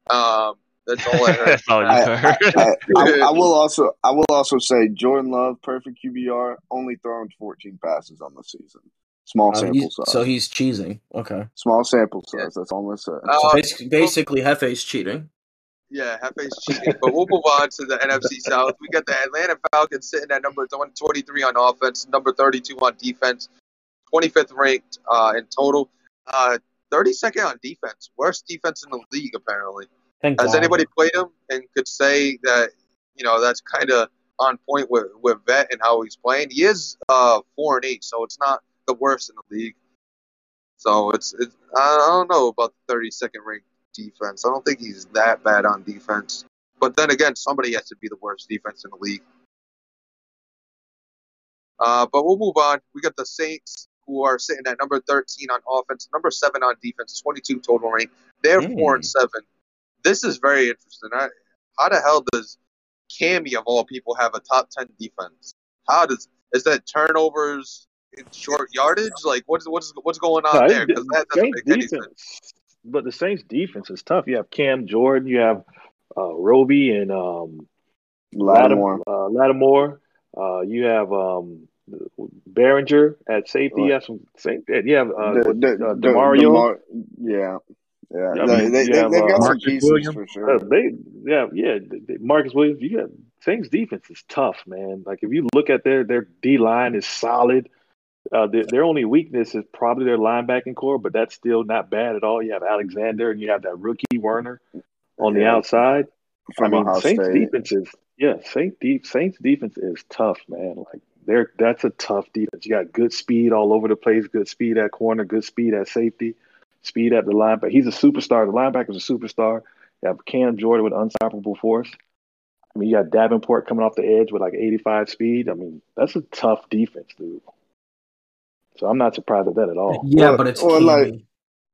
Um, that's all I heard. That's all you I, heard. I, I, I, I will also I will also say Jordan Love perfect QBR only thrown 14 passes on the season. Small sample he's- size. so he's cheesing. Okay. Small sample size. Yeah. That's all I'm gonna. Uh, So basically, basically Hefe's cheating. Yeah, Hefe's cheating. But we'll move on to the NFC South. We got the Atlanta Falcons sitting at number 23 on offense, number 32 on defense, 25th ranked uh, in total, uh, 32nd on defense. Worst defense in the league, apparently. Thank Has God. anybody played him and could say that, you know, that's kind of on point with, with Vet and how he's playing? He is uh, 4 and 8, so it's not the worst in the league. So it's, it's I don't know about the 32nd ranked defense. I don't think he's that bad on defense. But then again, somebody has to be the worst defense in the league. Uh, but we'll move on. We got the Saints, who are sitting at number 13 on offense, number 7 on defense, 22 total rank. They're 4 and 7. This is very interesting. I, how the hell does Cammy, of all people, have a top 10 defense? How does is that turnovers in short yardage? Like, what's what's what's going on No, there? Because that doesn't Saints make any sense. but the Saints defense is tough. You have Cam Jordan, you have uh, Roby and um, Lattimore. Lattim- uh, Lattimore. Uh, you have um, Behringer at safety. You have some. Saint, you have uh, The- the- uh, the- Demario. Demar- yeah. Yeah, I they, mean, they, they, have, they've uh, some Marcus pieces Williams. for Uh, sure. they, yeah, yeah. Marcus Williams, you got Saints defense is tough, man. Like if you look at their their D line is solid. Uh, their, their only weakness is probably their linebacking core, but that's still not bad at all. You have Alexander and you have that rookie Werner on the Yeah, outside. I mean, Ohio Saints State. defense is yeah, Saints deep Saints defense is tough, man. Like they're that's a tough defense. You got good speed all over the place, good speed at corner, good speed at safety, speed at the linebacker. He's a superstar. The linebacker's a superstar. You have Cam Jordan with unstoppable force. I mean, you got Davenport coming off the edge with like 85 speed. I mean, that's a tough defense, dude. So I'm not surprised at that at all. Yeah, Well, but it's well, like, Cammy.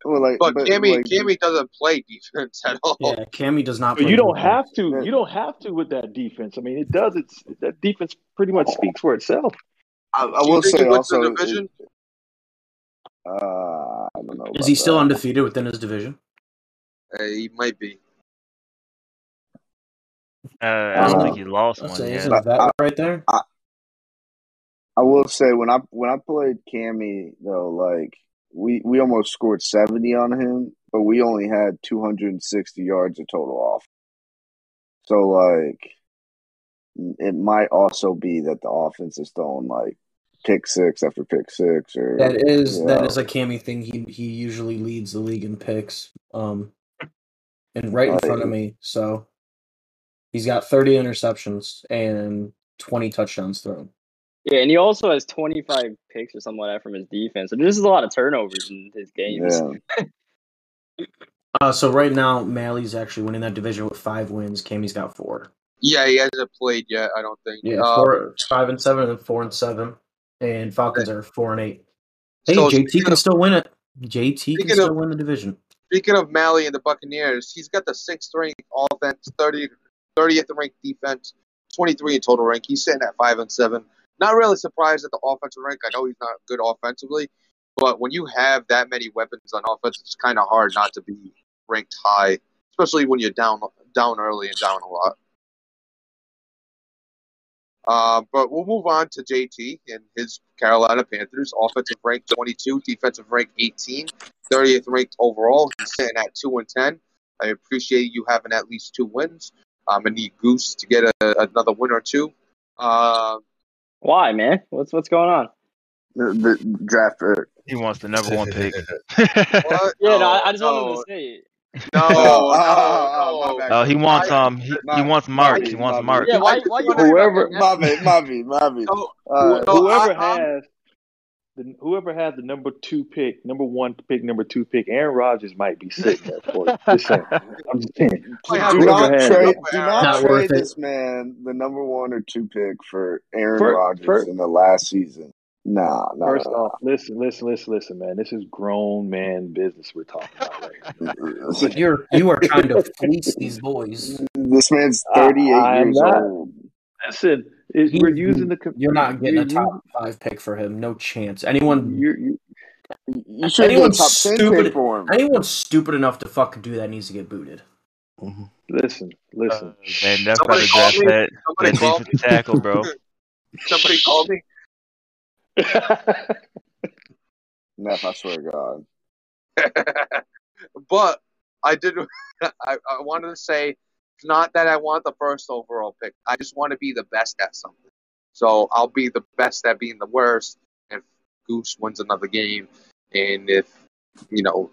Well, like, But but Cammy, like, Cammy doesn't play defense at all. Yeah, Cammy does not But play you don't defense. have to. You don't have to with that defense. I mean, it does. It's that defense pretty much speaks for itself. I, I will say he the also, it, division? uh, I don't know Is he still that. undefeated within his division? Uh, he might be. Uh, I don't Uh, think he lost I'll one say, yet. isn't that I, right there? I, I will say when I when I played Cammy though, like we we almost scored seventy on him, but we only had two hundred and sixty yards of total off. So like, it might also be that the offense is throwing like pick six after pick six, or That is you that is a Cammy thing. He he usually leads the league in picks. Um, and right in like front of me, so he's got thirty interceptions and twenty touchdowns thrown. Yeah, and he also has 25 picks or something like that from his defense. So this is a lot of turnovers in his games. yeah. Uh, so right now, Malley's actually winning that division with five wins. Cammy's got four. Yeah, he hasn't played yet. I don't think. Yeah, Um, four, five and seven, and four and seven, and Falcons are four and eight. Hey, so JT can of still win it. JT can speaking still of win the division. speaking of Malley and the Buccaneers, he's got the sixth ranked offense, 30, 30th ranked defense, twenty three in total rank. He's sitting at five and seven. Not really surprised at the offensive rank. I know he's not good offensively, but when you have that many weapons on offense, it's kind of hard not to be ranked high, especially when you're down down early and down a lot. Uh, but we'll move on to JT and his Carolina Panthers. Offensive rank 22, defensive rank 18, 30th ranked overall. He's sitting at 2 and 10. I appreciate you having at least two wins. I'm going to need Goose to get a, another win or two. Uh, Why, man? What's what's going on? The, the draft pick. He wants the number one pick. what? Yeah, no, No, I, I just wanted to say it. no, no, no. bad. Oh, he wants um he, he My wants my Mark. He wants Mark. Yeah, why why you want worried about Whoever no, Uh, no, whoever I, has the, whoever had the number two pick, number one pick, number two pick, Aaron Rodgers might be sitting there for you. Just saying. I'm just saying. I do not trade, do not Not Rodgers. worth trade it. this man the number one or two pick for Aaron First, Rodgers first, in the last season. Nah, nah, first nah, off, listen, listen, listen, listen, man. This is grown man business we're talking about right here. nah. You're you are trying to fleece these boys. This man's I, 38 I'm years not. old. Listen, it, He, we're using the. you're not getting You're a top using. five pick for him. No chance. Anyone You're, you You should anyone top 10 pick stupid for him. anyone stupid enough to fucking do that needs to get booted. listen, listen. Uh, man, that's Somebody better call draft me. that Somebody that call me. defensive tackle, bro. Somebody call me. Neff, I swear to God. but I did. I, I wanted to say it's not that I want the first overall pick. I just want to be the best at something. So I'll be the best at being the worst. If Goose wins another game, and if you know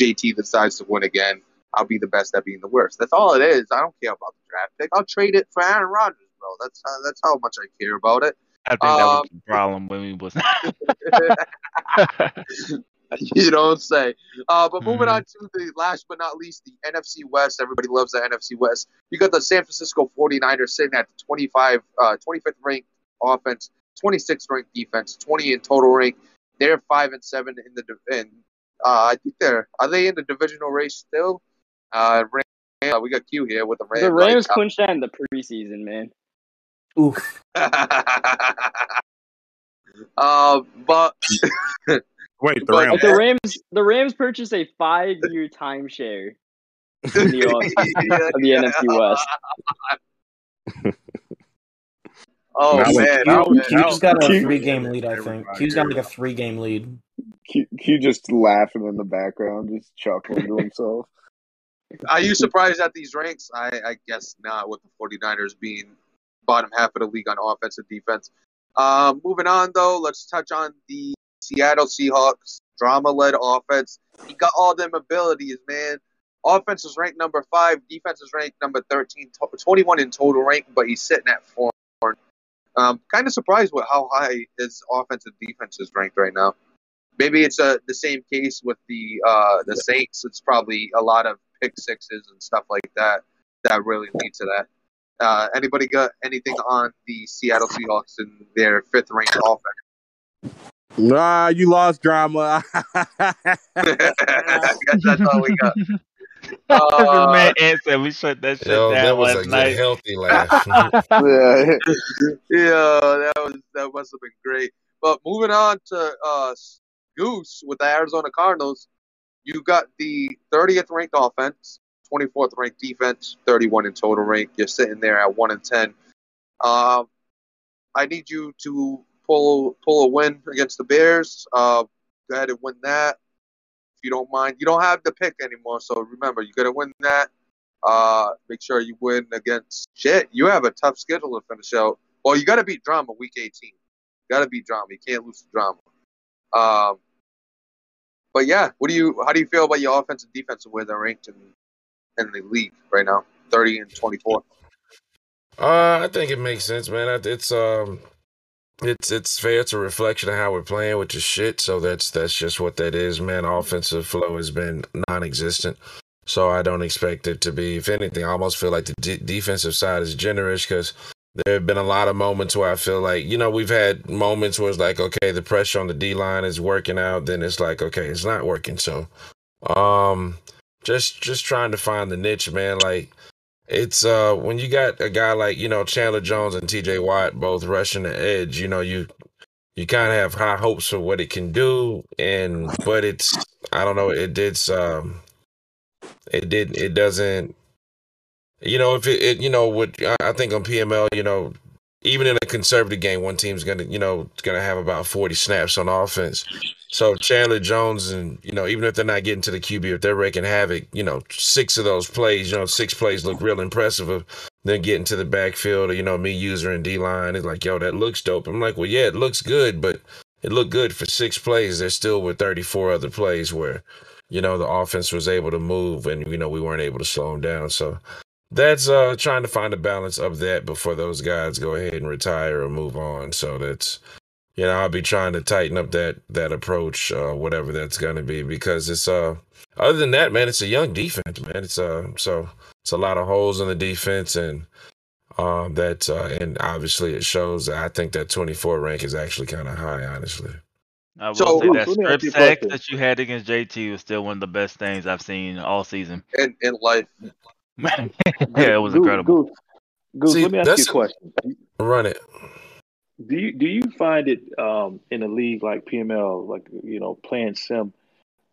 JT decides to win again, I'll be the best at being the worst. That's all it is. I don't care about the draft pick. I'll trade it for Aaron Rodgers, bro. That's uh, that's how much I care about it. I think that was Um, the problem when we was. you don't say. Uh, but moving Mhm. on to the last but not least, the NFC West. Everybody loves the NFC West. You got the San Francisco 49ers sitting at the 25, uh, 25th ranked offense, 26th ranked defense, 20 in total rank. They're five and seven in the div- and uh, I think they're are they in the divisional race still? Uh, Ram- uh, we got Q here with the Rams. The Rams now. clinched that in the preseason, man. Oof. uh, but Wait, the Rams. The Rams, the Rams purchased a five-year timeshare in the offseason of the NFC West. oh Now- man, now- oh, man. Q's got a Q- three game lead, I think. Q's got like a three game lead. Q, Q just laughing in the background, just chuckling to himself. Are you surprised at these ranks? I, I guess not, with the 49ers being bottom half of the league on offense and defense. Um, moving on, though, let's touch on the Seattle Seahawks drama led offense. He got all them abilities, man. Offense is ranked number five, defense is ranked number 13, to- 21 in total rank, but he's sitting at four. Um, kind of surprised with how high his offense and defense is ranked right now. Maybe it's uh, the same case with the uh, the Saints. It's probably a lot of pick sixes and stuff like that that really lead to that. Uh, anybody got anything on the Seattle Seahawks and their fifth ranked offense? Nah, you lost drama. I guess that's all we got. This Uh, man answered. We shut that shit Yo, down that was a last good, night. healthy laugh. yeah, yeah, that was that must have been great. But moving on to uh, Goose with the Arizona Cardinals, you got the 30th ranked offense, 24th ranked defense, 31 in total rank. You're sitting there at one and ten. Um, I need you to pull pull a win against the Bears. Uh, go ahead and win that if you don't mind. You don't have the pick anymore, so remember you got to win that. Uh, make sure you win against shit. You have a tough schedule to finish out. Well, you got to beat drama week 18. You got to beat drama. You can't lose to drama. Um, but yeah, what do you? How do you feel about your offense and defense and where they're ranked in in the league right now? 30 and 24. Uh, I think it makes sense, man. It's um, it's it's fair. It's a reflection of how we're playing, which is shit. So that's that's just what that is, man. Offensive flow has been non-existent. So I don't expect it to be. If anything, I almost feel like the de- defensive side is generous because there have been a lot of moments where I feel like you know we've had moments where it's like okay, the pressure on the D line is working out. Then it's like okay, it's not working. So, um, just just trying to find the niche, man. Like it's uh when you got a guy like you know Chandler Jones and T.J. Watt both rushing the edge, you know you you kind of have high hopes for what it can do, and but it's I don't know it did um it did it doesn't you know if it, it you know I I think on PML you know even in a conservative game one team's gonna you know gonna have about forty snaps on offense. So Chandler Jones and you know even if they're not getting to the QB if they're wreaking havoc you know six of those plays you know six plays look real impressive of them getting to the backfield or you know me user and D line it's like yo that looks dope. I'm like well yeah it looks good but it looked good for six plays. There still were 34 other plays where you know the offense was able to move and you know we weren't able to slow them down. So that's uh trying to find a balance of that before those guys go ahead and retire or move on so that's you know i'll be trying to tighten up that that approach uh whatever that's going to be because it's uh other than that man it's a young defense man it's uh so it's a lot of holes in the defense and um that uh and obviously it shows i think that 24 rank is actually kind of high honestly I will So- say Bruce, that let me ask strip you sack that you had against JT was still one of the best things I've seen all season. in, in life. Yeah, it was Goose, incredible. Goose, Goose, See, let me ask you a question. run it Do you do you find it um, in a league like PML, like you know, playing sim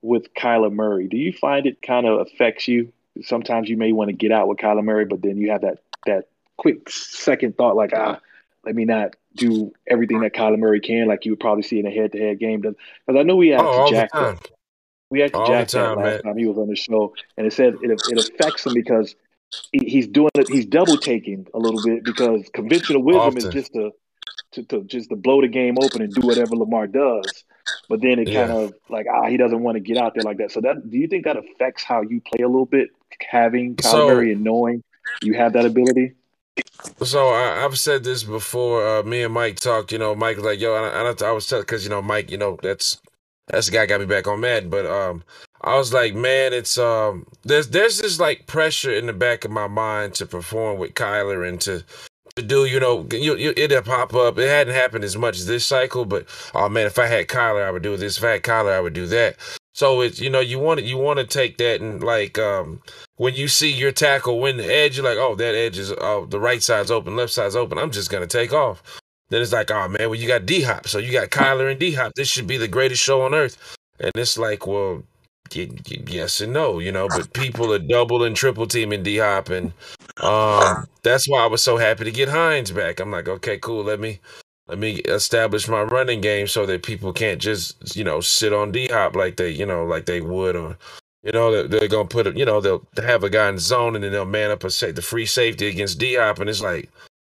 with Kyler Murray? Do you find it kind of affects you? Sometimes you may want to get out with Kyler Murray, but then you have that that quick second thought, like ah, let me not do everything that Kyler Murray can, like you would probably see in a head-to-head game. Because I know we had oh all the jack time we had to All the jack time, last man. time he was on the show, and it said it, it affects him because he, he's doing it. He's double taking a little bit because conventional wisdom is just to, to to just to blow the game open and do whatever Lamar does. But then it kind of like ah, he doesn't want to get out there like that. So that do you think that affects how you play a little bit, having Kyler So- Murray and knowing you have that ability? So I, I've said this before. Uh, me and Mike talked. You know, Mike was like, "Yo," and I, I was telling because you know Mike, you know that's that's the guy got me back on Madden. But um, I was like, man, it's um, there's there's this like pressure in the back of my mind to perform with Kyler and to to do. You know, you, you it'll pop up. It hadn't happened as much as this cycle, but oh man, if I had Kyler, I would do this. If I had Kyler, I would do that. So it's you know you want to you want to take that and like um when you see your tackle win the edge, you're like, oh, that edge is oh the right side's open, left side's open. I'm just gonna take off. Then it's like, oh man, well you got D Hop, so you got Kyler and D Hop. This should be the greatest show on earth. And it's like, well, yes and no, you know. But people are double and triple teaming D Hop, and um, that's why I was so happy to get Hines back. I'm like, okay, cool. Let me let me establish my running game so that people can't just you know sit on D Hop like they you know like they would or you know they're, they're gonna put it you know they'll have a guy in zone and then they'll man up a say the free safety against D Hop and it's like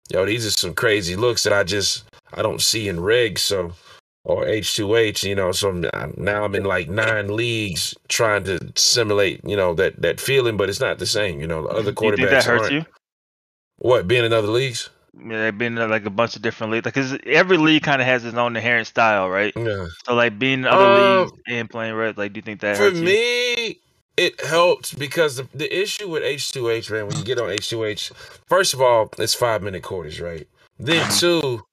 yo these are some crazy looks that I just I don't see in regs so or H2H you know so now I'm in like nine leagues trying to simulate you know that that feeling but it's not the same you know the other Do you think that hurts you? what being in other leagues Yeah, they've been in like a bunch of different leagues because every league kind of has its own inherent style, right? yeah So like being in other um leagues and playing red, like do you think that For hurts you? me, it helps because the, the issue with H2H, man, when you get on H2H, first of all, it's five minute quarters, right? Then Mhm. two,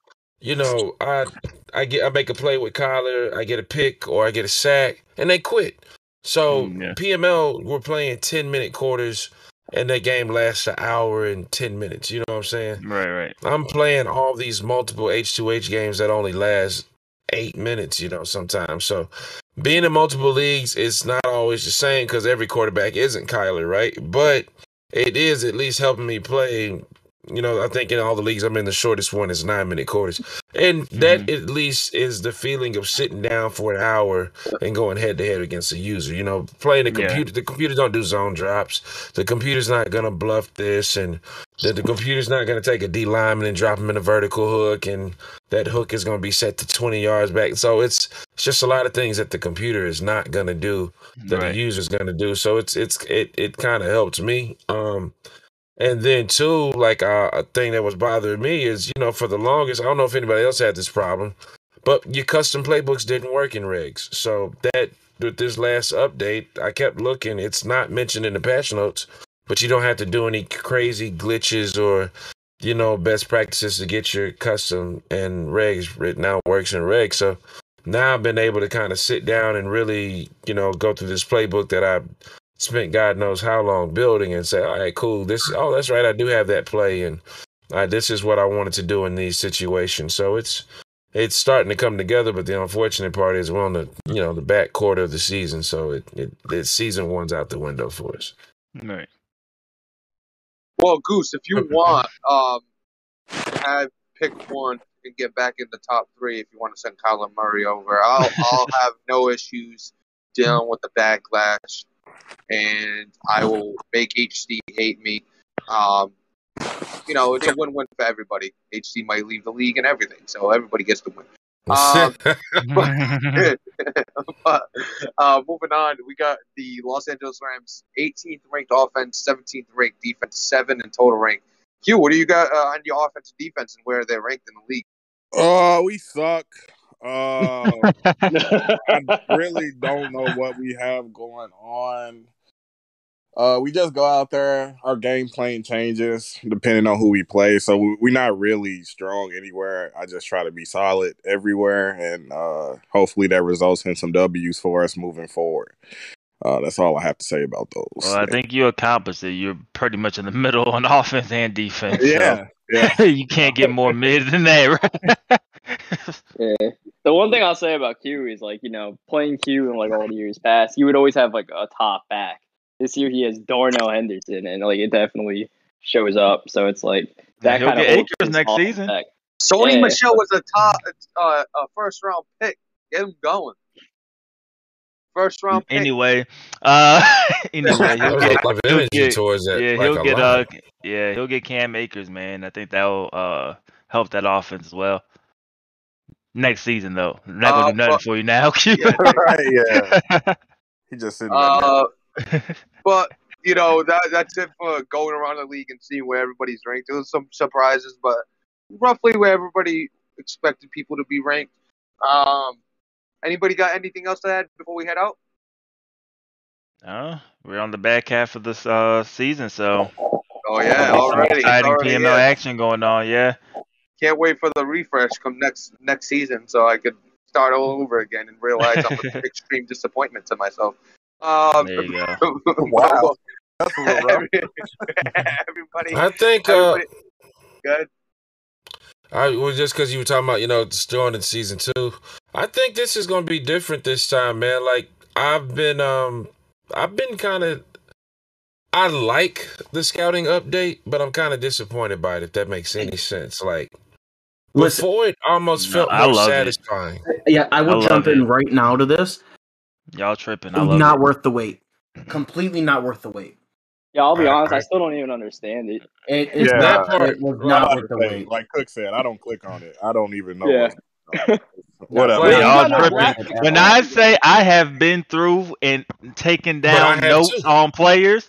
you know, I I get I make a play with Kyler, I get a pick or I get a sack, and they quit. So Mm, yeah. PML, we're playing ten minute quarters, and that game lasts an hour and ten minutes. You know what I'm saying? Right, right. I'm playing all these multiple H2H games that only last eight minutes, you know, sometimes. So being in multiple leagues is not always the same because every quarterback isn't Kyler, right? But it is at least helping me play. You know, I think in all the leagues I'm in, the shortest one is nine minute quarters. And that Mhm. at least is the feeling of sitting down for an hour and going head to head against a user. You know, playing the Yeah. computer, the computer don't do zone drops. The computer's not going to bluff this and the, the computer's not going to take a D lineman and drop him in a vertical hook, and that hook is going to be set to 20 yards back. So it's, it's just a lot of things that the computer is not going to do that Right. the user's going to do. So it's it's it it kind of helps me. Um, and then too, like uh, a thing that was bothering me is, you know, for the longest, I don't know if anybody else had this problem, but your custom playbooks didn't work in regs. So that with this last update, I kept looking. It's not mentioned in the patch notes, but you don't have to do any crazy glitches or, you know, best practices to get your custom and regs. Now works in regs. So now I've been able to kind of sit down and really, you know, go through this playbook that I spent God knows how long building and say, all right, cool. This, oh, that's right. I do have that play, and uh, this is what I wanted to do in these situations. So it's it's starting to come together. But the unfortunate part is we're on the you know the back quarter of the season, so it it, it season one's out the window for us. Right. Well, Goose, if you want, um, have pick one and get back in the top three. If you want to send Kyler Murray over, I'll I'll have no issues dealing with the backlash, and I will make HD hate me. Um, you know, it's a win-win for everybody. HD might leave the league and everything, so everybody gets to win. Um, but uh, moving on, we got the Los Angeles Rams 18th ranked offense, 17th ranked defense, seven in total rank. Q, what do you got uh, on your offense and defense and where they're ranked in the league? Uh, we suck. Uh, I really don't know what we have going on. Uh, we just go out there. Our game plan changes depending on who we play, so we- we're not really strong anywhere. I just try to be solid everywhere, and uh, hopefully that results in some W's for us moving forward. Uh, that's all I have to say about those. Well, I think you accomplished it. You're pretty much in the middle on offense and defense. so yeah, yeah. you can't get more mid than that, right? Yeah. The one thing I'll say about Q is like, you know, playing Q in like all the years past, you would always have like a top back. This year he has Darnell Henderson and like it definitely shows up. So it's like that He'll kind of get Akers next season. Sony Yeah. Michel was a top, uh, a first round pick. Get him going. First round pick. Anyway, uh, anyway, he'll get, he'll get, yeah, like he'll a get, uh, yeah, he'll get Cam Akers, man. I think that'll uh help that offense as well. Next season, though, I'm not gonna Uh, do nothing but- for you now. Q. right, yeah. He just sitting there. Uh, but you know that that's it for going around the league and seeing where everybody's ranked. There was some surprises, but roughly where everybody expected people to be ranked. Um, anybody got anything else to add before we head out? Uh, we're on the back half of this uh season, so Oh yeah, some already. exciting already PML here. action going on. Yeah, Can't wait for the refresh come next next season so I could start all over again and realize I'm an extreme disappointment to myself. Um, there you go. Wow. That's a little rough. everybody, I think uh, good. I well, just because you were talking about, you know, still in season two. I think this is going to be different this time, man. Like I've been, um, I've been kind of. I like the scouting update, but I'm kind of disappointed by it. If that makes any sense, like Listen, Before it almost No, felt I more love it. satisfying. yeah, I I will love jump in it. right now to this. Y'all tripping. I love Not it. worth the wait. Completely not worth the wait. Yeah, I'll be I- honest. I I- still don't even understand it. It, it's Yeah. That part- It was not worth the wait. like Cook said, I don't click on it. I don't even know. Yeah. Whatever. Well, y'all you got no tripping. When I say I have been through and taken down notes too. on players,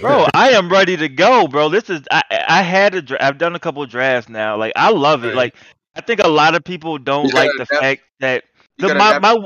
bro, I am ready to go, bro. This is I I had a dra- I've done a couple of drafts now. Like I love it. Like I think a lot of people don't like the fact that the, my my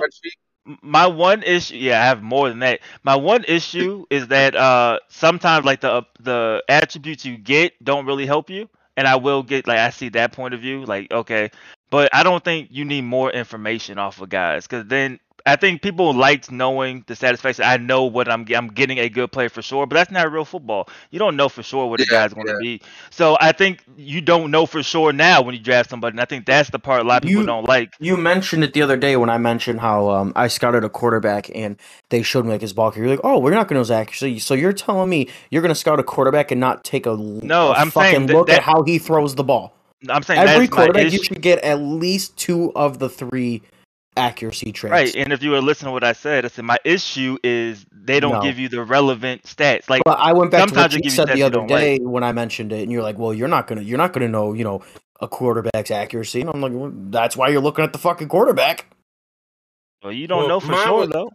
my one issue yeah i have more than that my one issue is that uh sometimes like the the attributes you get don't really help you and i will get like i see that point of view like okay but i don't think you need more information off of guys because then i think people liked knowing the satisfaction i know what i'm i'm getting a good player for sure but that's not real football you don't know for sure what a Yeah, guy's going to yeah. be so i think you don't know for sure now when you draft somebody and i think that's the part a lot of people You- don't like You mentioned it the other day when I mentioned how um, I scouted a quarterback and they showed me like his ball carrier. You're like, oh, we're not going to know his accuracy. So you're telling me you're going to scout a quarterback and not take a No, a I'm fucking saying that- look that- at how he throws the ball. i'm saying Every that's my quarterback issue. you should get at least two of the three accuracy traits. Right, and if you were listening to what I said, I said my issue is they don't No. give you the relevant stats. Like But I went back to Sometimes what you you said stats the other don't like. day when I mentioned it, and you're like, "Well, you're not gonna, you're not gonna know, you know, a quarterback's accuracy." And I'm like, well, "That's why you're looking at the fucking quarterback." well, you don't Well, know for mine sure was- though.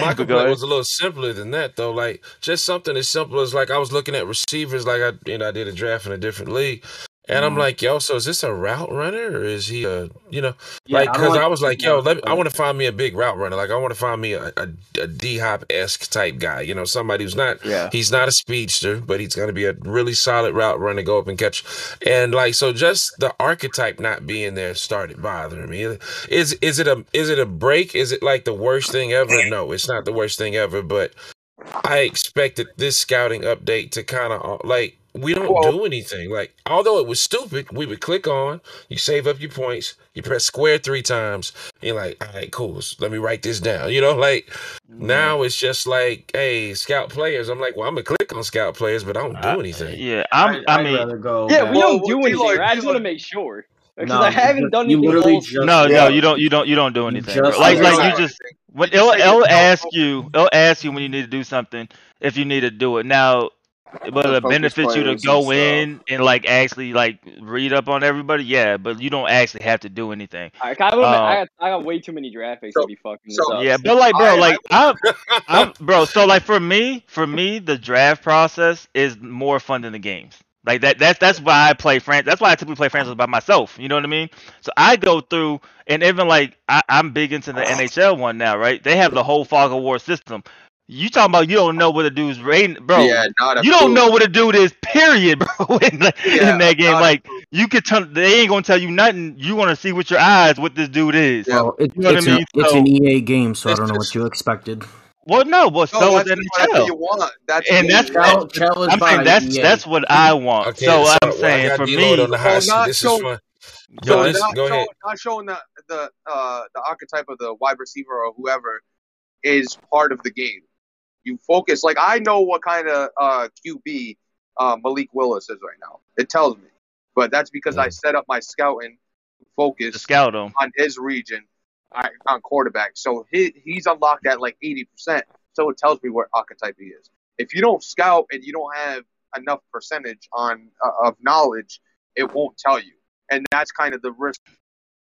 My But complaint was a little simpler than that, though. Like just something as simple as like I was looking at receivers, like I you know I did a draft in a different league, and I'm Mhm. like, yo, so is this a route runner or is he a you know Yeah, like because I, like was like, yo, let me, I want to find me a big route runner. Like I want to find me a, a, a D hop esque type guy. You know, somebody who's not Yeah. he's not a speedster, but he's gonna be a really solid route runner, go up and catch. And like so, just the archetype not being there started bothering me. Is is it a is it a break? Is it like the worst thing ever? No, it's not the worst thing ever. But I expected this scouting update to kind of like we don't Well- do anything. Like although it was stupid, we would click on, you save up your points, you press square three times, and you're like, all right, cool. so let me write this down. You know, like Mm-hmm. now it's just like, hey, scout players. I'm like, well, I'm gonna click on scout players, but I don't do I- anything. yeah, I'm. I, I'd mean, go. Yeah, back- we don't Well, do anything. T-Log, right? I just want to make sure because No, I haven't done you anything. literally just- no, Yeah. no, you don't, you don't, you don't do anything. just- Like, like you just anything. when You it'll, it'll ask you, it'll ask you when you need to do something if you need to do it. Now, will The it benefits you to players and go in and like actually like read up on everybody? Yeah, but you don't actually have to do anything. I, I, got, um, I, got, I got way too many draft picks So- to be fucking this so- up. Yeah, but like, bro, I- like I'm, I'm, bro. So like for me, for me, the draft process is more fun than the games. Like that. That's that's why I play France. That's why I typically play franchise by myself. You know what I mean? So I go through, and even like I, I'm big into the ah. NHL one now, right? They have the whole fog of war system. You talking about you don't know what a dude's rating, bro? yeah, not a you don't clue. know what a dude is, period, bro. In, the, Yeah, in that game, like you could tell they ain't gonna tell you nothing. You want to see with your eyes what this dude is. Yeah. Well, it, You know what it's, I an, mean? it's So- an EA game, so I don't know what you expected. Well, no, but No, so is that's, that's what NHL. you want. That's And that's you what- Chell, Chell is I'm by saying that's EA. that's what I want. Okay, so so I'm well, saying for me, on the hot Well, not This so- is fun. Go So this- not, go show, ahead. not showing the the uh, the archetype of the wide receiver or whoever is part of the game. You focus like I know what kind of uh, QB uh, Malik Willis is right now. It tells me, but that's because I Mm. set up my scouting to focus scout him. on his region I, on quarterback. So he, he's unlocked at like eighty percent. So it tells me what archetype he is. If you don't scout and you don't have enough percentage on uh, of knowledge, it won't tell you, and that's kind of the risk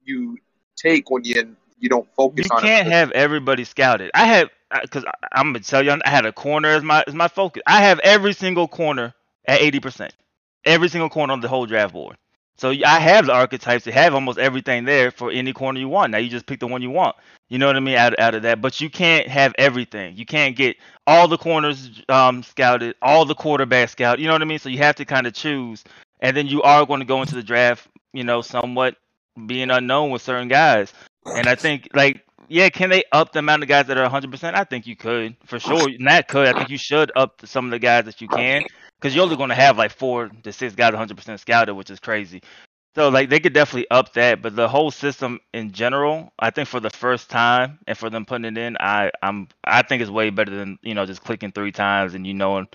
you take when you you don't focus You on. can't it. have everybody scouted. I have because I'm gonna tell you, I had a corner as my as my focus. I have every single corner at eighty percent. Every single corner on the whole draft board. So I have the archetypes. They have almost everything there for any corner you want. Now you just pick the one you want. You know what I mean? Out, out of that, but you can't have everything. You can't get all the corners um, scouted, all the quarterbacks scouted. You know what I mean? So you have to kind of choose, and then you are going to go into the draft, you know, somewhat being unknown with certain guys. And I think, like, yeah, can they up the amount of guys that are 100%? I think you could, for sure. Not could. I think you should up some of the guys that you can, because you're only going to have like four to six guys 100% scouted, which is crazy. So like they could definitely up that, but the whole system in general, I think for the first time and for them putting it in, I I'm I think it's way better than you know just clicking three times and you knowing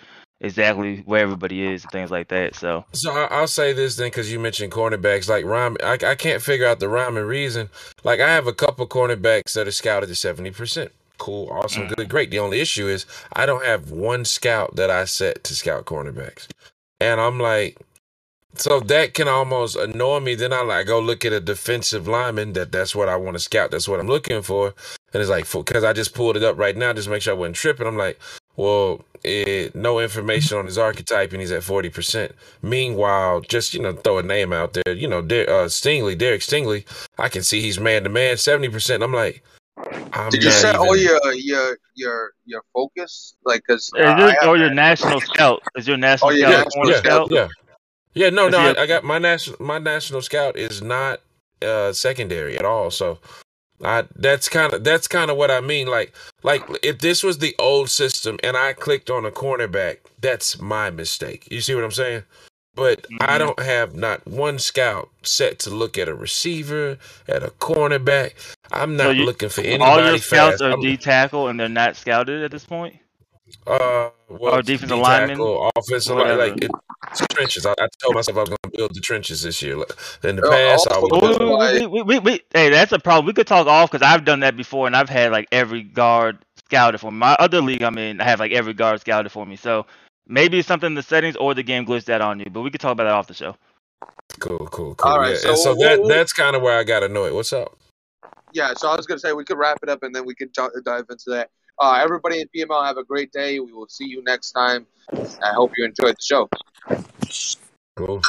exactly where everybody is and things like that. So So I, I'll say this then, because you mentioned cornerbacks, like rhyme. I, I can't figure out the rhyme and reason. Like I have a couple cornerbacks that are scouted to seventy percent. Cool, awesome, Mm. good, great. The only issue is I don't have one scout that I set to scout cornerbacks, and I'm like, so that can almost annoy me. Then I like go look at a defensive lineman that that's what I want to scout. That's what I'm looking for, and it's like because I just pulled it up right now just to make sure I wasn't tripping. I'm like, well, it, no information on his archetype, and he's at forty percent. Meanwhile, just you know, throw a name out there. You know, Der- uh, Stingley, Derek Stingley. I can see he's man to man, seventy percent. I'm like, I'm Did you not set even. all your your your your focus? Like, cause uh, is I this have or your that. national scout? Is your national Oh, yeah, scout yeah, national yeah, scout scout? yeah, yeah. No, Is no, he a I, I got my national my national scout is not uh secondary at all. So I that's kind of that's kind of what I mean. Like like if this was the old system and I clicked on a cornerback, that's my mistake. You see what I'm saying? But I Mhm. don't have not one scout set to look at a receiver, at a cornerback. I'm So not you looking for any all your scouts fast. are D tackle and they're not scouted at this point, uh well or defensive lineman, tackle, offensive line, whatever. like it's trenches. I, I told myself I was gonna build the trenches this year. In the Uh, past, I also, would that's build. why. We, we, we, we, hey, that's a problem. We could talk off because I've done that before, and I've had like every guard scouted for me. My other league I'm in, I have like every guard scouted for me. So maybe it's something in the settings or the game glitched that on you. But we could talk about that off the show. Cool, cool, All cool. right, Yeah, so and so we'll, that we'll, that's kind of where I got annoyed. What's up? yeah. So I was gonna say we could wrap it up and then we could jo- dive into that. Uh, everybody in PML have a great day. We will see you next time. I hope you enjoyed the show. Cool.